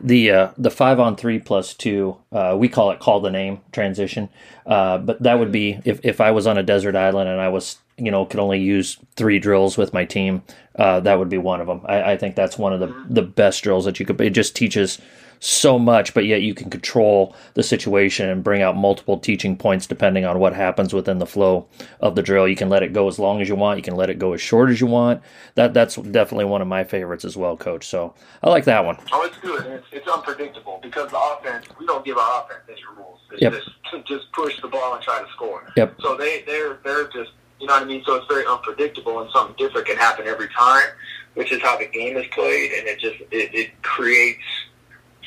the uh, the five on three plus two, uh, we call it call the name transition. Uh, but that would be if, if I was on a desert island and I was you know could only use three drills with my team, uh, that would be one of them. I, I think that's one of the the best drills that you could. It just teaches so much, but yet you can control the situation and bring out multiple teaching points depending on what happens within the flow of the drill. You can let it go as long as you want. You can let it go as short as you want. That that's definitely one of my favorites as well, Coach. So I like that one. Oh, it's good. It's, it's unpredictable because the offense we don't give our offense any rules. It's yep. just just push the ball and try to score. Yep. So they they're they're just you know what I mean. So it's very unpredictable and something different can happen every time, which is how the game is played, and it just it, it creates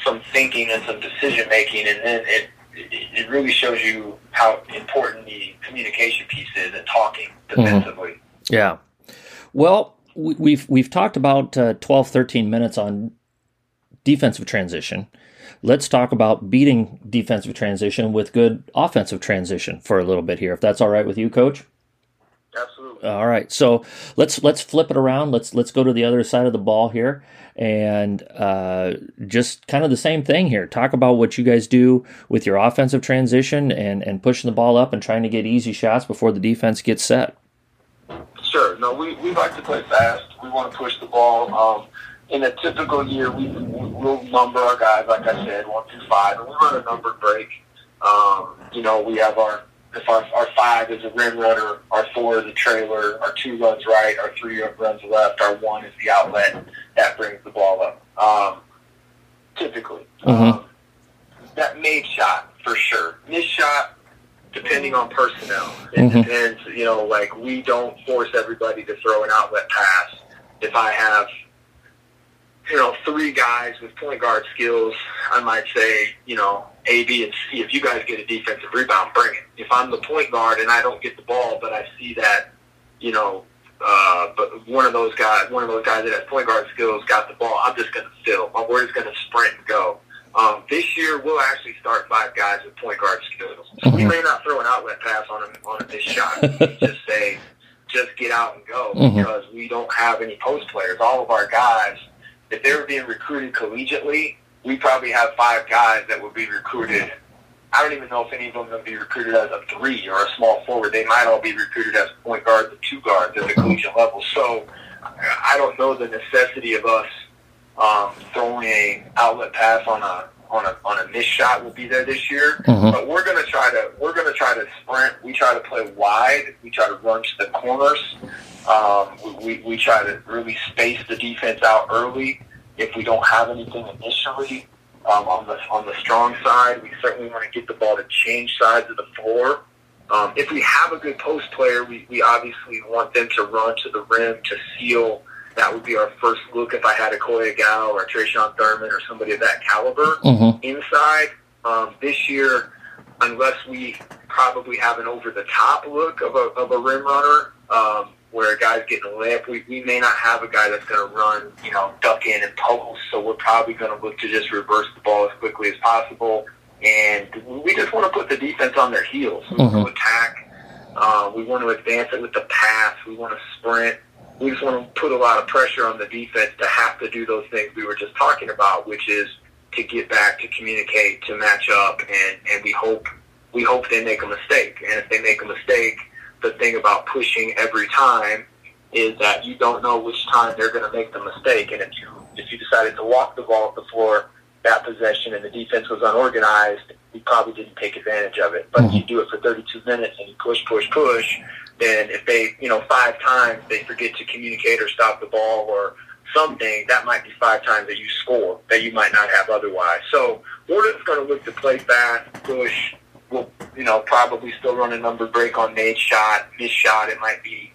some thinking and some decision making, and then it it really shows you how important the communication piece is and talking mm-hmm. defensively. Mm-hmm. Yeah. Well, we've we've talked about uh, 12, 13 minutes on defensive transition. Let's talk about beating defensive transition with good offensive transition for a little bit here, if that's all right with you, Coach. Absolutely. All right. So let's let's flip it around. Let's let's go to the other side of the ball here, and uh, just kind of the same thing here. Talk about what you guys do with your offensive transition and and pushing the ball up and trying to get easy shots before the defense gets set. Sure. No, we, we like to play fast. We want to push the ball. Um, in a typical year, we we'll number our guys like I said, one through five, and we run a numbered break. Um, you know, we have our if our, our five is a rim runner, our four is a trailer, our two runs right, our three runs left, our one is the outlet, that brings the ball up. Um, typically. Mm-hmm. Um, that made shot, for sure. Missed shot, depending on personnel. It mm-hmm. depends, you know, like we don't force everybody to throw an outlet pass. If I have you know, three guys with point guard skills, I might say, you know, A, B, and C. If you guys get a defensive rebound, bring it. If I'm the point guard and I don't get the ball, but I see that, you know, uh, but one of those guys, one of those guys that has point guard skills, got the ball. I'm just going to fill. We're just going to sprint and go. Um, this year, we'll actually start five guys with point guard skills. So we mm-hmm. may not throw an outlet pass on a on a missed shot. just say, just get out and go mm-hmm. because we don't have any post players. All of our guys if they were being recruited collegiately, we probably have five guys that would be recruited. I don't even know if any of them would be recruited as a three or a small forward. They might all be recruited as point guards and two guards at the collegiate level. So I don't know the necessity of us um, throwing a outlet pass on a on a on a missed shot will be there this year. Mm-hmm. But we're gonna try to we're gonna try to sprint. We try to play wide. We try to run to the corners. Um, we, we try to really space the defense out early. If we don't have anything initially um, on the on the strong side, we certainly want to get the ball to change sides of the floor. Um, if we have a good post player, we, we obviously want them to run to the rim to seal that would be our first look if I had Akoy Agau or a Tre'Shawn Thurman or somebody of that caliber mm-hmm. inside. Um, this year, unless we probably have an over the top look of a, of a rim runner, um, where a guy's getting a layup, we, we may not have a guy that's going to run, you know, duck in and post. So we're probably going to look to just reverse the ball as quickly as possible. And we just want to put the defense on their heels. We mm-hmm. want to attack. Uh, we want to advance it with the pass. We want to sprint we just want to put a lot of pressure on the defense to have to do those things we were just talking about, which is to get back, to communicate, to match up, and, and we hope we hope they make a mistake. And if they make a mistake, the thing about pushing every time is that you don't know which time they're going to make the mistake. And if you if you decided to walk the ball up the floor that possession and the defense was unorganized, we probably didn't take advantage of it. But mm-hmm. if you do it for 32 minutes and you push, push, push, then if they, you know, five times they forget to communicate or stop the ball or something, that might be five times that you score that you might not have otherwise. So just going to look to play fast, push. We'll, you know, probably still run a number break on made shot, miss shot. It might be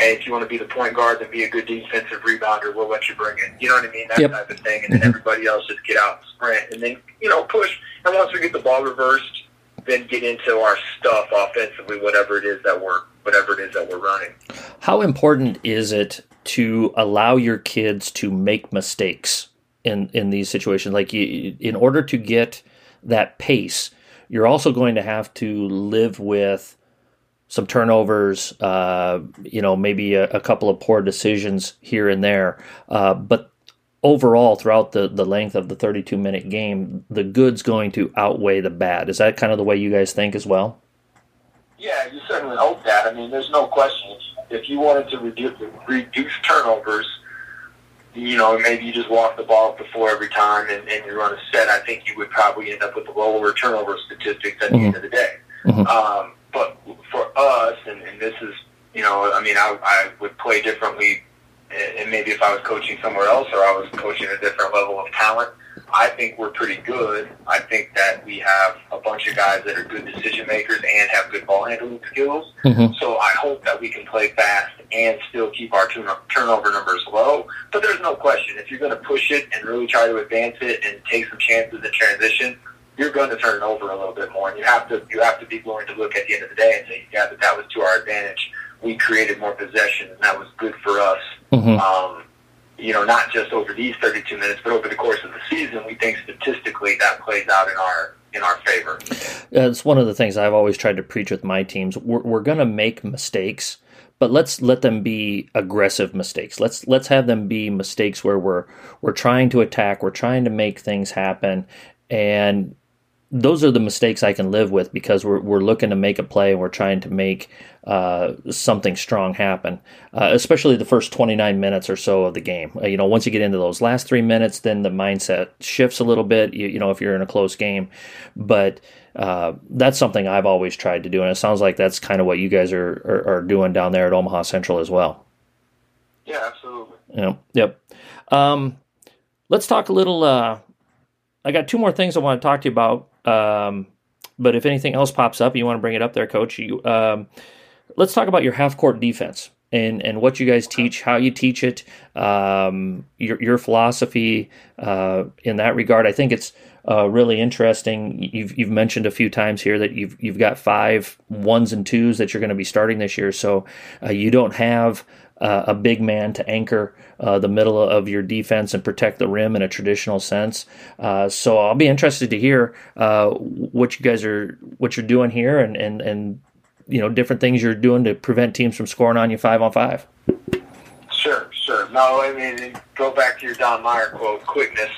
hey, if you want to be the point guard and be a good defensive rebounder, we'll let you bring it. You know what I mean? That yep. type of thing. And then mm-hmm. everybody else just get out and sprint. And then, you know, push. And once we get the ball reversed, then get into our stuff offensively, whatever it is that we're whatever it is that we're running. How important is it to allow your kids to make mistakes in in these situations? Like you, in order to get that pace, you're also going to have to live with some turnovers, uh, you know, maybe a, a, couple of poor decisions here and there. Uh, but overall, throughout the, the length of the 32 minute game, the good's going to outweigh the bad. Is that kind of the way you guys think as well? Yeah, you certainly hope that. I mean, there's no question. If you wanted to reduce, reduce turnovers, you know, maybe you just walk the ball up the floor every time and, and you run a set, I think you would probably end up with the lower turnover statistics at mm-hmm. the end of the day. Mm-hmm. Um, but for us, and, and this is, you know, I mean, I, I would play differently, and maybe if I was coaching somewhere else or I was coaching a different level of talent, I think we're pretty good. I think that we have a bunch of guys that are good decision makers and have good ball handling skills. Mm-hmm. So I hope that we can play fast and still keep our turnover numbers low. But there's no question if you're going to push it and really try to advance it and take some chances in transition, you're going to turn over a little bit more, and you have to you have to be willing to look at the end of the day and say, yeah, that that was to our advantage. We created more possession, and that was good for us. Mm-hmm. Um, you know, not just over these 32 minutes, but over the course of the season, we think statistically that plays out in our in our favor. It's one of the things I've always tried to preach with my teams. We're, we're going to make mistakes, but let's let them be aggressive mistakes. Let's let's have them be mistakes where we're we're trying to attack, we're trying to make things happen, and those are the mistakes I can live with because we're, we're looking to make a play and we're trying to make uh, something strong happen, uh, especially the first 29 minutes or so of the game. Uh, you know, once you get into those last three minutes, then the mindset shifts a little bit, you, you know, if you're in a close game. But uh, that's something I've always tried to do. And it sounds like that's kind of what you guys are, are, are doing down there at Omaha Central as well. Yeah, absolutely. Yep. Yep. Um, let's talk a little. Uh, I got two more things I want to talk to you about. Um, but if anything else pops up, you want to bring it up there, Coach. You, um, let's talk about your half court defense and and what you guys teach, how you teach it, um, your your philosophy uh, in that regard. I think it's uh, really interesting. You've you've mentioned a few times here that you've you've got five ones and twos that you're going to be starting this year. So uh, you don't have uh, a big man to anchor uh, the middle of your defense and protect the rim in a traditional sense. Uh, so I'll be interested to hear what you guys are what you're doing here and and and you know different things you're doing to prevent teams from scoring on you five on five. Sure, sure. No, I mean go back to your Don Meyer quote: "Quickness,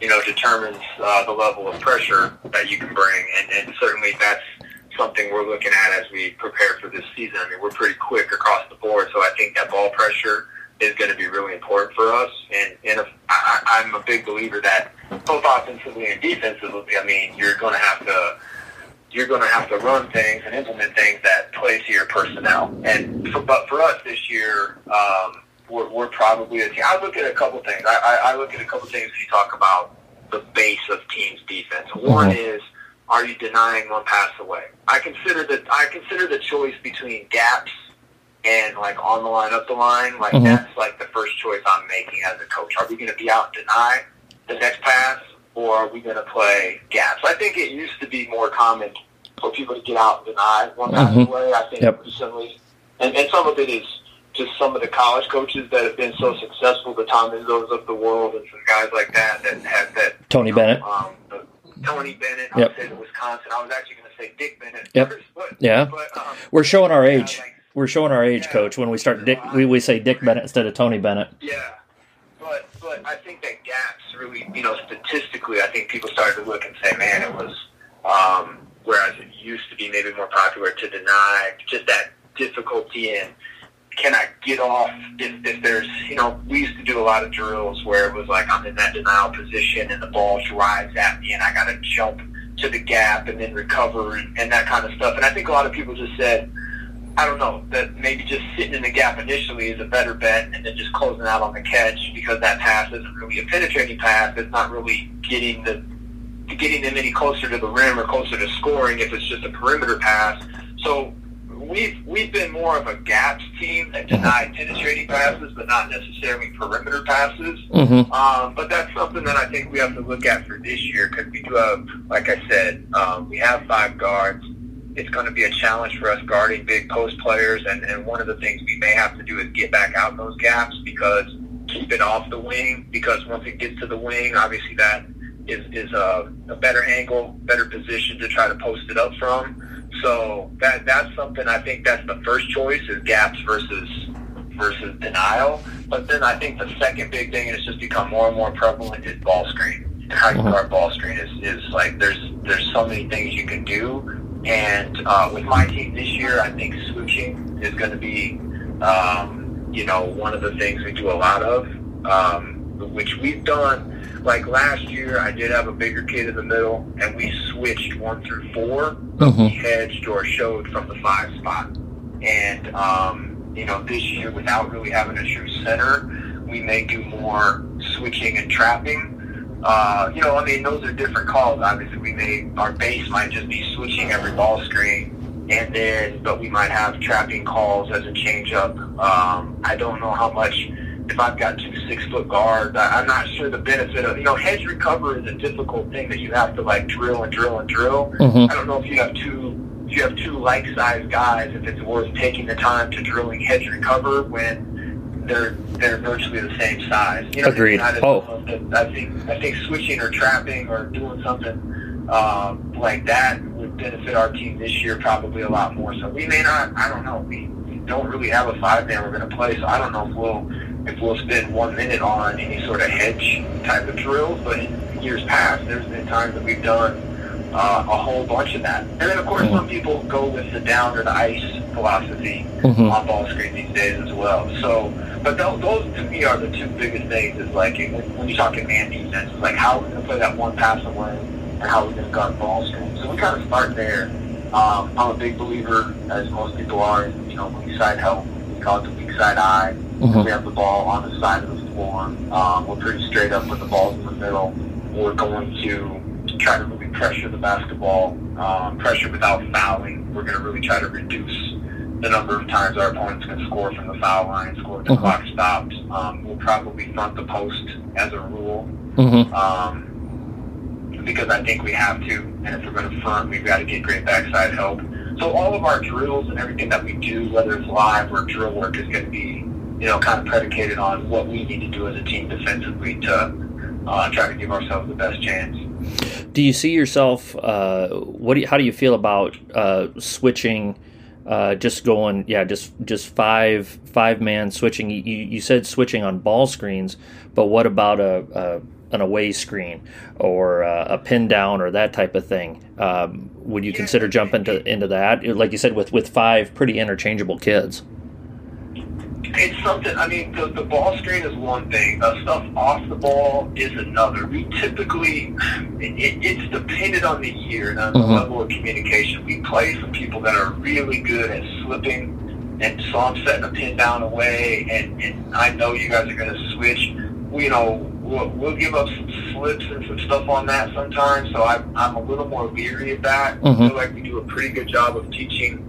you know, determines uh, the level of pressure that you can bring," and, and certainly that's something we're looking at as we prepare for this season. I mean, we're pretty quick across the board, so I think that ball pressure is going to be really important for us. And, and if, I, I'm a big believer that both offensively and defensively, I mean, you're going to have to you're going to have to run things and implement things that play to your personnel. And for, but for us this year, um, we're, we're probably a team. I look at a couple things. I, I, I look at a couple things when you talk about the base of teams' defense. One mm-hmm. is are you denying one pass away? I consider that I consider the choice between gaps and like on the line, up the line, like mm-hmm. that's like the first choice I'm making as a coach. Are we going to be out and deny the next pass, or are we going to play gaps? I think it used to be more common for people to get out and deny one pass mm-hmm. away. I think yep. recently, and, and some of it is just some of the college coaches that have been so successful, the Tom Izzo's of the world, and some guys like that that have that Tony Bennett. Um, Tony Bennett. I yep. said Wisconsin. I was actually going to say Dick Bennett. Yep. First, but, yeah. But, um, We're showing our age. Yeah, like, We're showing our age, yeah, Coach. When we start Dick, we, we say Dick Bennett instead of Tony Bennett. Yeah. But but I think that gaps really, you know, statistically, I think people started to look and say, man, it was. Um, whereas it used to be maybe more popular to deny just that difficulty in can I get off if, if there's, you know, we used to do a lot of drills where it was like I'm in that denial position and the ball drives at me and I got to jump to the gap and then recover and, and that kind of stuff. And I think a lot of people just said, I don't know, that maybe just sitting in the gap initially is a better bet and then just closing out on the catch because that pass isn't really a penetrating pass. It's not really getting the getting them any closer to the rim or closer to scoring if it's just a perimeter pass. So we've we've been more of a gaps team that deny penetrating passes, but not necessarily perimeter passes. Mm-hmm. Um, but that's something that I think we have to look at for this year because we do have, like I said, um, we have five guards. It's going to be a challenge for us guarding big post players, and, and one of the things we may have to do is get back out those gaps because keep it off the wing. Because once it gets to the wing, obviously that is is a, a better angle, better position to try to post it up from. So that that's something I think that's the first choice is gaps versus versus denial. But then I think the second big thing, and it's just become more and more prevalent, is ball screen. And how you uh-huh. guard ball screen is, is like there's there's so many things you can do. And uh, with my team this year, I think switching is going to be, um, you know, one of the things we do a lot of, um, which we've done. Like last year, I did have a bigger kid in the middle, and we switched one through 4 Mhm. We hedged or showed from the five spot. And, um, you know, this year, without really having a true center, we may do more switching and trapping. Uh, you know, I mean, those are different calls. Obviously, we may our base might just be switching every ball screen, and then but we might have trapping calls as a changeup. Um, I don't know how much. If I've got two six foot guards, I, I'm not sure the benefit of you know hedge recover is a difficult thing that you have to like drill and drill and drill. Mhm. I don't know if you have two if you have two like sized guys, if it's worth taking the time to drilling hedge recover when they're they're virtually the same size. You know, what I Agreed. mean? I, Oh. don't know if- I think I think switching or trapping or doing something um, like that would benefit our team this year probably a lot more. So we may not. I don't know. We, we don't really have a five man we're going to play, so I don't know if we'll if we'll spend one minute on any sort of hedge type of drills. But in years past, there's been times that we've done uh, a whole bunch of that. And then, of course, Mhm. some people go with the down or the ice philosophy Mhm. on ball screen these days as well. So, but those, those to me are the two biggest things. Is like when, when you're talking man defense, it's like how we're going to play that one pass away and how we're going to guard ball screen. So we kind of start there. Um, I'm a big believer, as most people are, in you know weak side help. We call it the weak side eye. Mhm. We have the ball on the side of the floor. Um, we're pretty straight up with the balls in the middle. We're going to try to pressure the basketball, um, pressure without fouling. We're going to really try to reduce the number of times our opponents can score from the foul line, score the Mhm. clock stops. Um, we'll probably front the post as a rule Mhm. um, because I think we have to. And if we're going to front, we've got to get great backside help. So all of our drills and everything that we do, whether it's live or drill work, is going to be, you know, kind of predicated on what we need to do as a team defensively to uh, try to give ourselves the best chance. Do you see yourself? Uh, what do you, how do you feel about uh, switching? Uh, just going, yeah, just just five five man switching. You, you said switching on ball screens, but what about a, a an away screen or uh, a pin down or that type of thing? Um, would you consider jumping to, into that? Like you said, with with five pretty interchangeable kids. It's something. I mean, the, the ball screen is one thing. Uh, stuff off the ball is another. We typically, it, it's dependent on the year and on the Mhm. level of communication. We play some people that are really good at slipping, and so I'm setting a pin down away, and, and I know you guys are going to switch. We, you know, we'll, we'll give up some slips and some stuff on that sometimes. So I, I'm a little more leery of that. I Mhm. feel like we do a pretty good job of teaching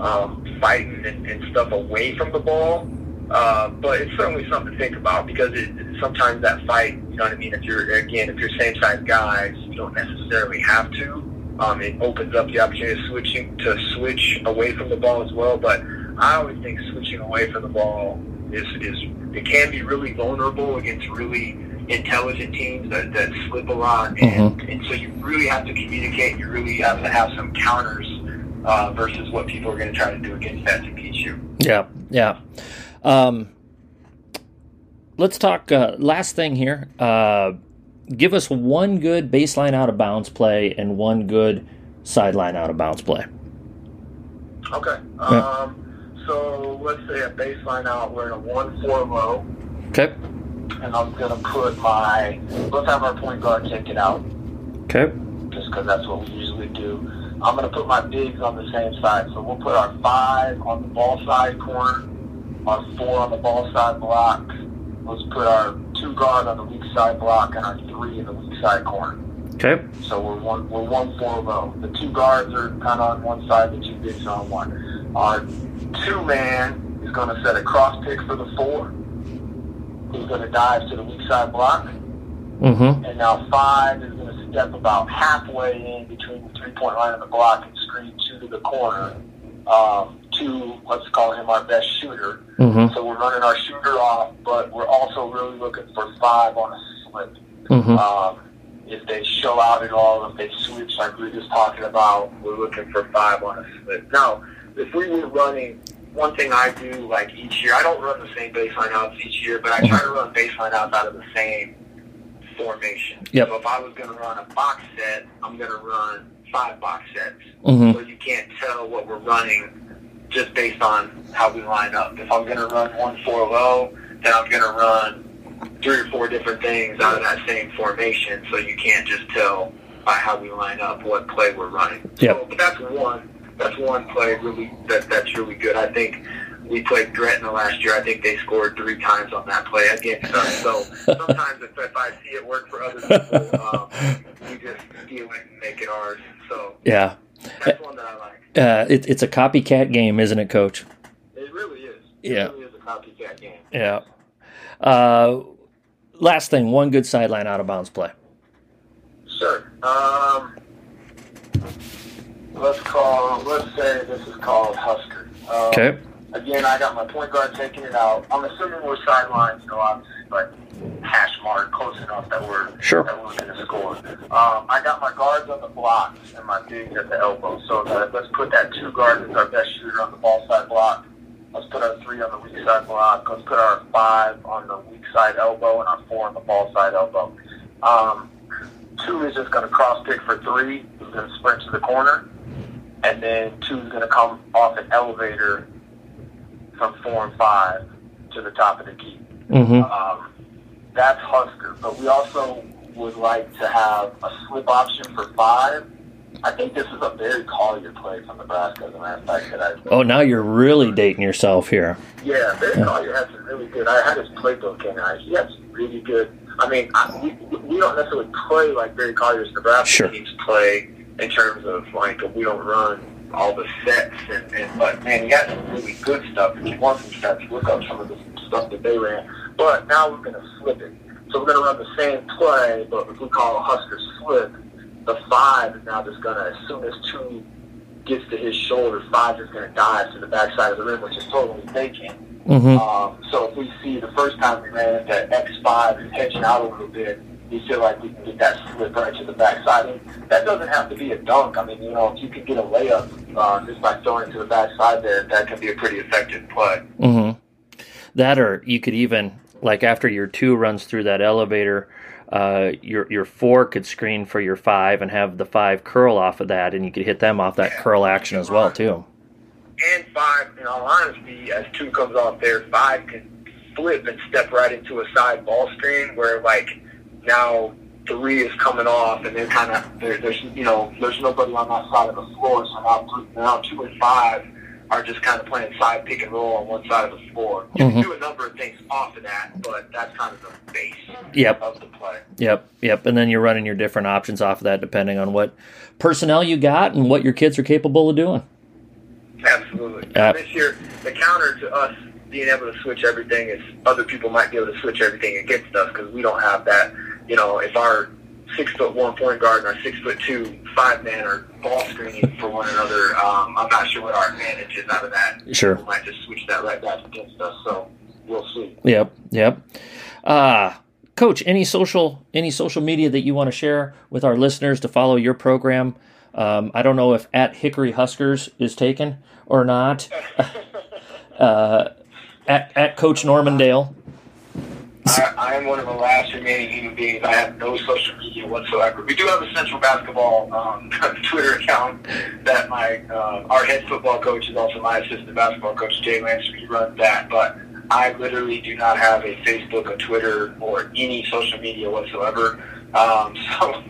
um, fighting and, and stuff away from the ball. Uh, but it's certainly something to think about because it, sometimes that fight, you know what I mean? If you're, again, if you're same size guys, you don't necessarily have to. Um, it opens up the opportunity to switching to switch away from the ball as well. But I always think switching away from the ball is, is it can be really vulnerable against really intelligent teams that, that slip a lot. And, and so you really have to communicate. You really have to have some counters uh, versus what people are going to try to do against that to beat you. Yeah, yeah. Um, let's talk. Uh, last thing here. Uh, give us one good baseline out of bounds play and one good sideline out of bounds play. Okay. Yeah. Um, so let's say a baseline out, we're in a one four low, Okay. and I'm gonna put my let's have our point guard take it out, Okay. just because that's what we usually do. I'm gonna put my bigs on the same side, so we'll put our five on the ball side corner, our four on the ball side block. Let's put our two guard on the weak side block and our three in the weak side corner. Okay. So we're one we're one four low. The two guards are kind of on one side, the two bigs are on one. Our two man is going to set a cross pick for the four. Who's going to dive to the weak side block, Mm-hmm. and now five is going to step about halfway in between the three point line and the block and screen two to the corner. Um, to let's call him our best shooter. Mm-hmm. So we're running our shooter off, but we're also really looking for five on a slip. Mm-hmm. Um, if they show out at all, if they switch like we were just talking about, we're looking for five on a slip. Now, if we were running, one thing I do like each year, I don't run the same baseline outs each year, but I try to run baseline outs out of the same formation. Yep. So if I was going to run a box set, I'm going to run five box sets. Mm-hmm. So you can't tell what we're running just based on how we line up. If I'm going to run one four low, then I'm going to run three or four different things out of that same formation. So you can't just tell by how we line up what play we're running. Yep. So, but that's one. That's one play really that that's really good. I think we played Gretna last year. I think they scored three times on that play against us. So sometimes if, if I see it work for other people, um, we just steal it and make it ours. So Yeah. that's one that I like. Uh, it, it's a copycat game, isn't it, Coach? It really is. It Yeah. really is a copycat game. Yeah. Uh, last thing, one good sideline out of bounds play. Sure. Um, let's call. Let's say this is called Husker. Um, Okay. Again, I got my point guard taking it out. I'm assuming we're sideline, you know, obviously, but hash mark close enough that we're Sure. that we're going to score. Um, I got my guards on the blocks and my bigs at the elbow. So let's put that two guard as our best shooter on the ball side block. Let's put our three on the weak side block. Let's put our five on the weak side elbow and our four on the ball side elbow. Um, two is just going to cross pick for three. He's going to sprint to the corner. And then two is going to come off an elevator from four and five to the top of the key. Mm-hmm. Um, that's Husker. But we also would like to have a slip option for five. I think this is a very Collier play from Nebraska, as a matter of fact. That I, Oh, now you're really dating yourself here. yeah, Barry Collier has some really good. I had his playbook and I, he has some really good. I mean, I, we we don't necessarily play like Barry Collier's Nebraska Sure. teams play in terms of like we don't run all the sets and, and but man, he has some really good stuff. If you want some sets, look up some of the stuff that they ran. But now we're gonna flip it. So we're gonna run the same play, but if we call a Husker slip, the five is now just gonna as soon as two gets to his shoulder, five is gonna dive to the backside of the rim, which is totally vacant. Mm-hmm. Um, so if we see the first time we ran that X5 is hedging out a little bit, we feel like we can get that slip right to the backside. And that doesn't have to be a dunk. I mean, you know, if you can get a layup uh, just by throwing it to the backside there, that can be a pretty effective play. Mm-hmm. That or you could even like after your two runs through that elevator, uh, your your four could screen for your five and have the five curl off of that, and you could hit them off that curl action as well too. And five, in all honesty, as two comes off there, five can flip and step right into a side ball screen where, like, now three is coming off and they're kind of, there's, you know, there's nobody on that side of the floor. So now, three, now two and five are just kind of playing side pick and roll on one side of the floor. You Mhm. can do a number of things off of that, but that's kind of the base Yep. of the play. Yep, yep. And then you're running your different options off of that depending on what personnel you got and what your kids are capable of doing. Absolutely. Yep. This year, the counter to us being able to switch everything is other people might be able to switch everything against us because we don't have that. You know, if our six foot one point guard and our six foot two five man are ball screening for one another, um, I'm not sure what our advantage is out of that. Sure. We might just switch that right back against us. So we'll see. Yep, yep. Uh, Coach, any social any social media that you want to share with our listeners to follow your program? Um, I don't know if at Hickory Huskers is taken or not. uh, at at Coach Norman Dale. I, I am one of the last remaining human beings. I have no social media whatsoever. We do have a Central Basketball um, Twitter account that my uh, our head football coach is also my assistant basketball coach, Jay Lancer. He runs that, but I literally do not have a Facebook, a Twitter, or any social media whatsoever. Um, so,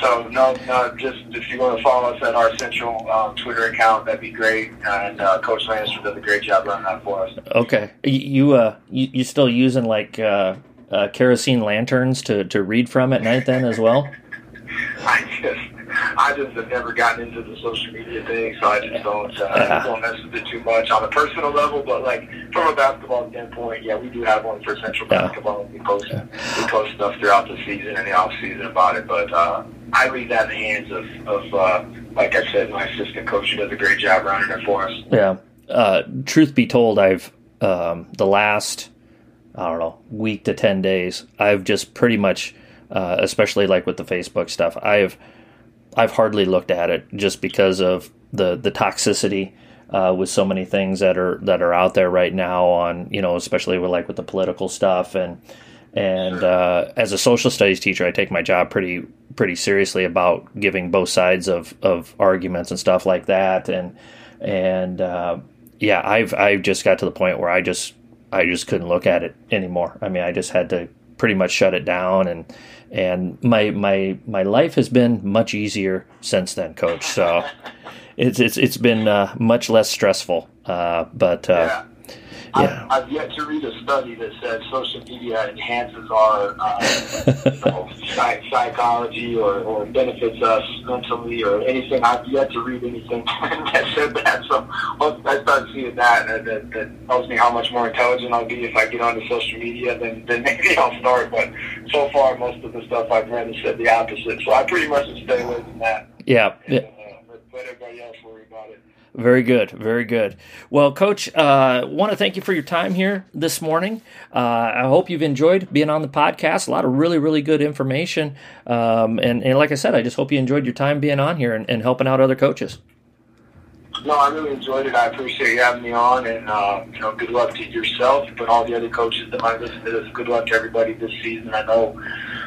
so no, no, just if you want to follow us at our central um, Twitter account, that'd be great. And uh, Coach Lancer does a great job running that for us. Okay, you uh, you, you still using like uh, uh, kerosene lanterns to to read from at night then as well? I just I just have never gotten into the social media thing, so I just don't uh, yeah. don't mess with it too much on a personal level. But like from a basketball standpoint, yeah, we do have one for Central yeah. Basketball. We post we post stuff throughout the season and the off season about it. But uh, I leave that in the hands of of uh, like I said, my assistant coach who does a great job running it for us. Yeah. Uh, truth be told, I've um, the last I don't know week to ten days, I've just pretty much, uh, especially like with the Facebook stuff, I've I've hardly looked at it just because of the the toxicity uh, with so many things that are that are out there right now on you know especially with like with the political stuff. And and uh, as a social studies teacher I take my job pretty pretty seriously about giving both sides of, of arguments and stuff like that. And and uh, yeah I've I've just got to the point where I just I just couldn't look at it anymore. I mean I just had to pretty much shut it down and and my my my life has been much easier since then, Coach. So it's it's it's been uh, much less stressful. Uh, but uh, yeah. Yeah. I've, I've, yet to read a study that says social media enhances our uh, you know, psychology or, or benefits us mentally or anything. I've yet to read anything that said that. So once I start seeing that, uh, that, that tells me how much more intelligent I'll be if I get onto social media, then, then maybe I'll start. But so far, most of the stuff I've read has said the opposite. So I pretty much stay away from that. Yeah. And. Uh, let everybody else worry about it. Very good, very good. Well, Coach, uh, want to thank you for your time here this morning. Uh, I hope you've enjoyed being on the podcast. A lot of really, really good information, um, and, and like I said, I just hope you enjoyed your time being on here and, and helping out other coaches. No, I really enjoyed it. I appreciate you having me on, and uh, you know, good luck to yourself, but all the other coaches that might listen to this. Good luck to everybody this season. I know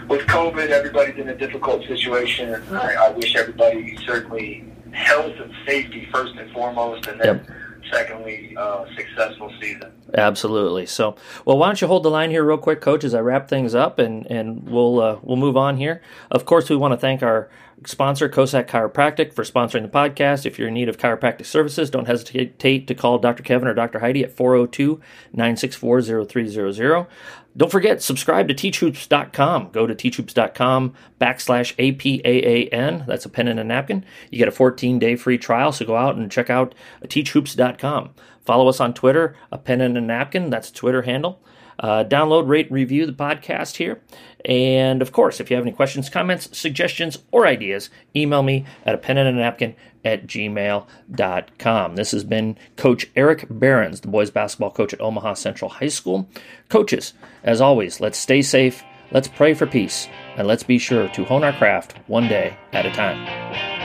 with COVID, everybody's in a difficult situation, and I, I wish everybody certainly health and safety first and foremost, and then. Yep. Secondly, uh, successful season. Absolutely. So, well, why don't you hold the line here, real quick, Coach, as I wrap things up, and and we'll uh, we'll move on here. Of course, we want to thank our sponsor, Kosak Chiropractic, for sponsoring the podcast. If you're in need of chiropractic services, don't hesitate to call Dr. Kevin or Dr. Heidi at 402 964 0300. Don't forget, subscribe to teachhoops.com. Go to teachhoops.com backslash APAAN. That's a pen and a napkin. You get a 14 day free trial, so go out and check out teachhoops.com. Follow us on Twitter, a pen and a napkin. That's Twitter handle. Uh, download, rate, review the podcast here. And of course, if you have any questions, comments, suggestions, or ideas, email me at a pen and a napkin at gmail.com. This has been Coach Eric Behrens, the boys basketball coach at Omaha Central High School. Coaches, as always, let's stay safe, let's pray for peace, and let's be sure to hone our craft one day at a time.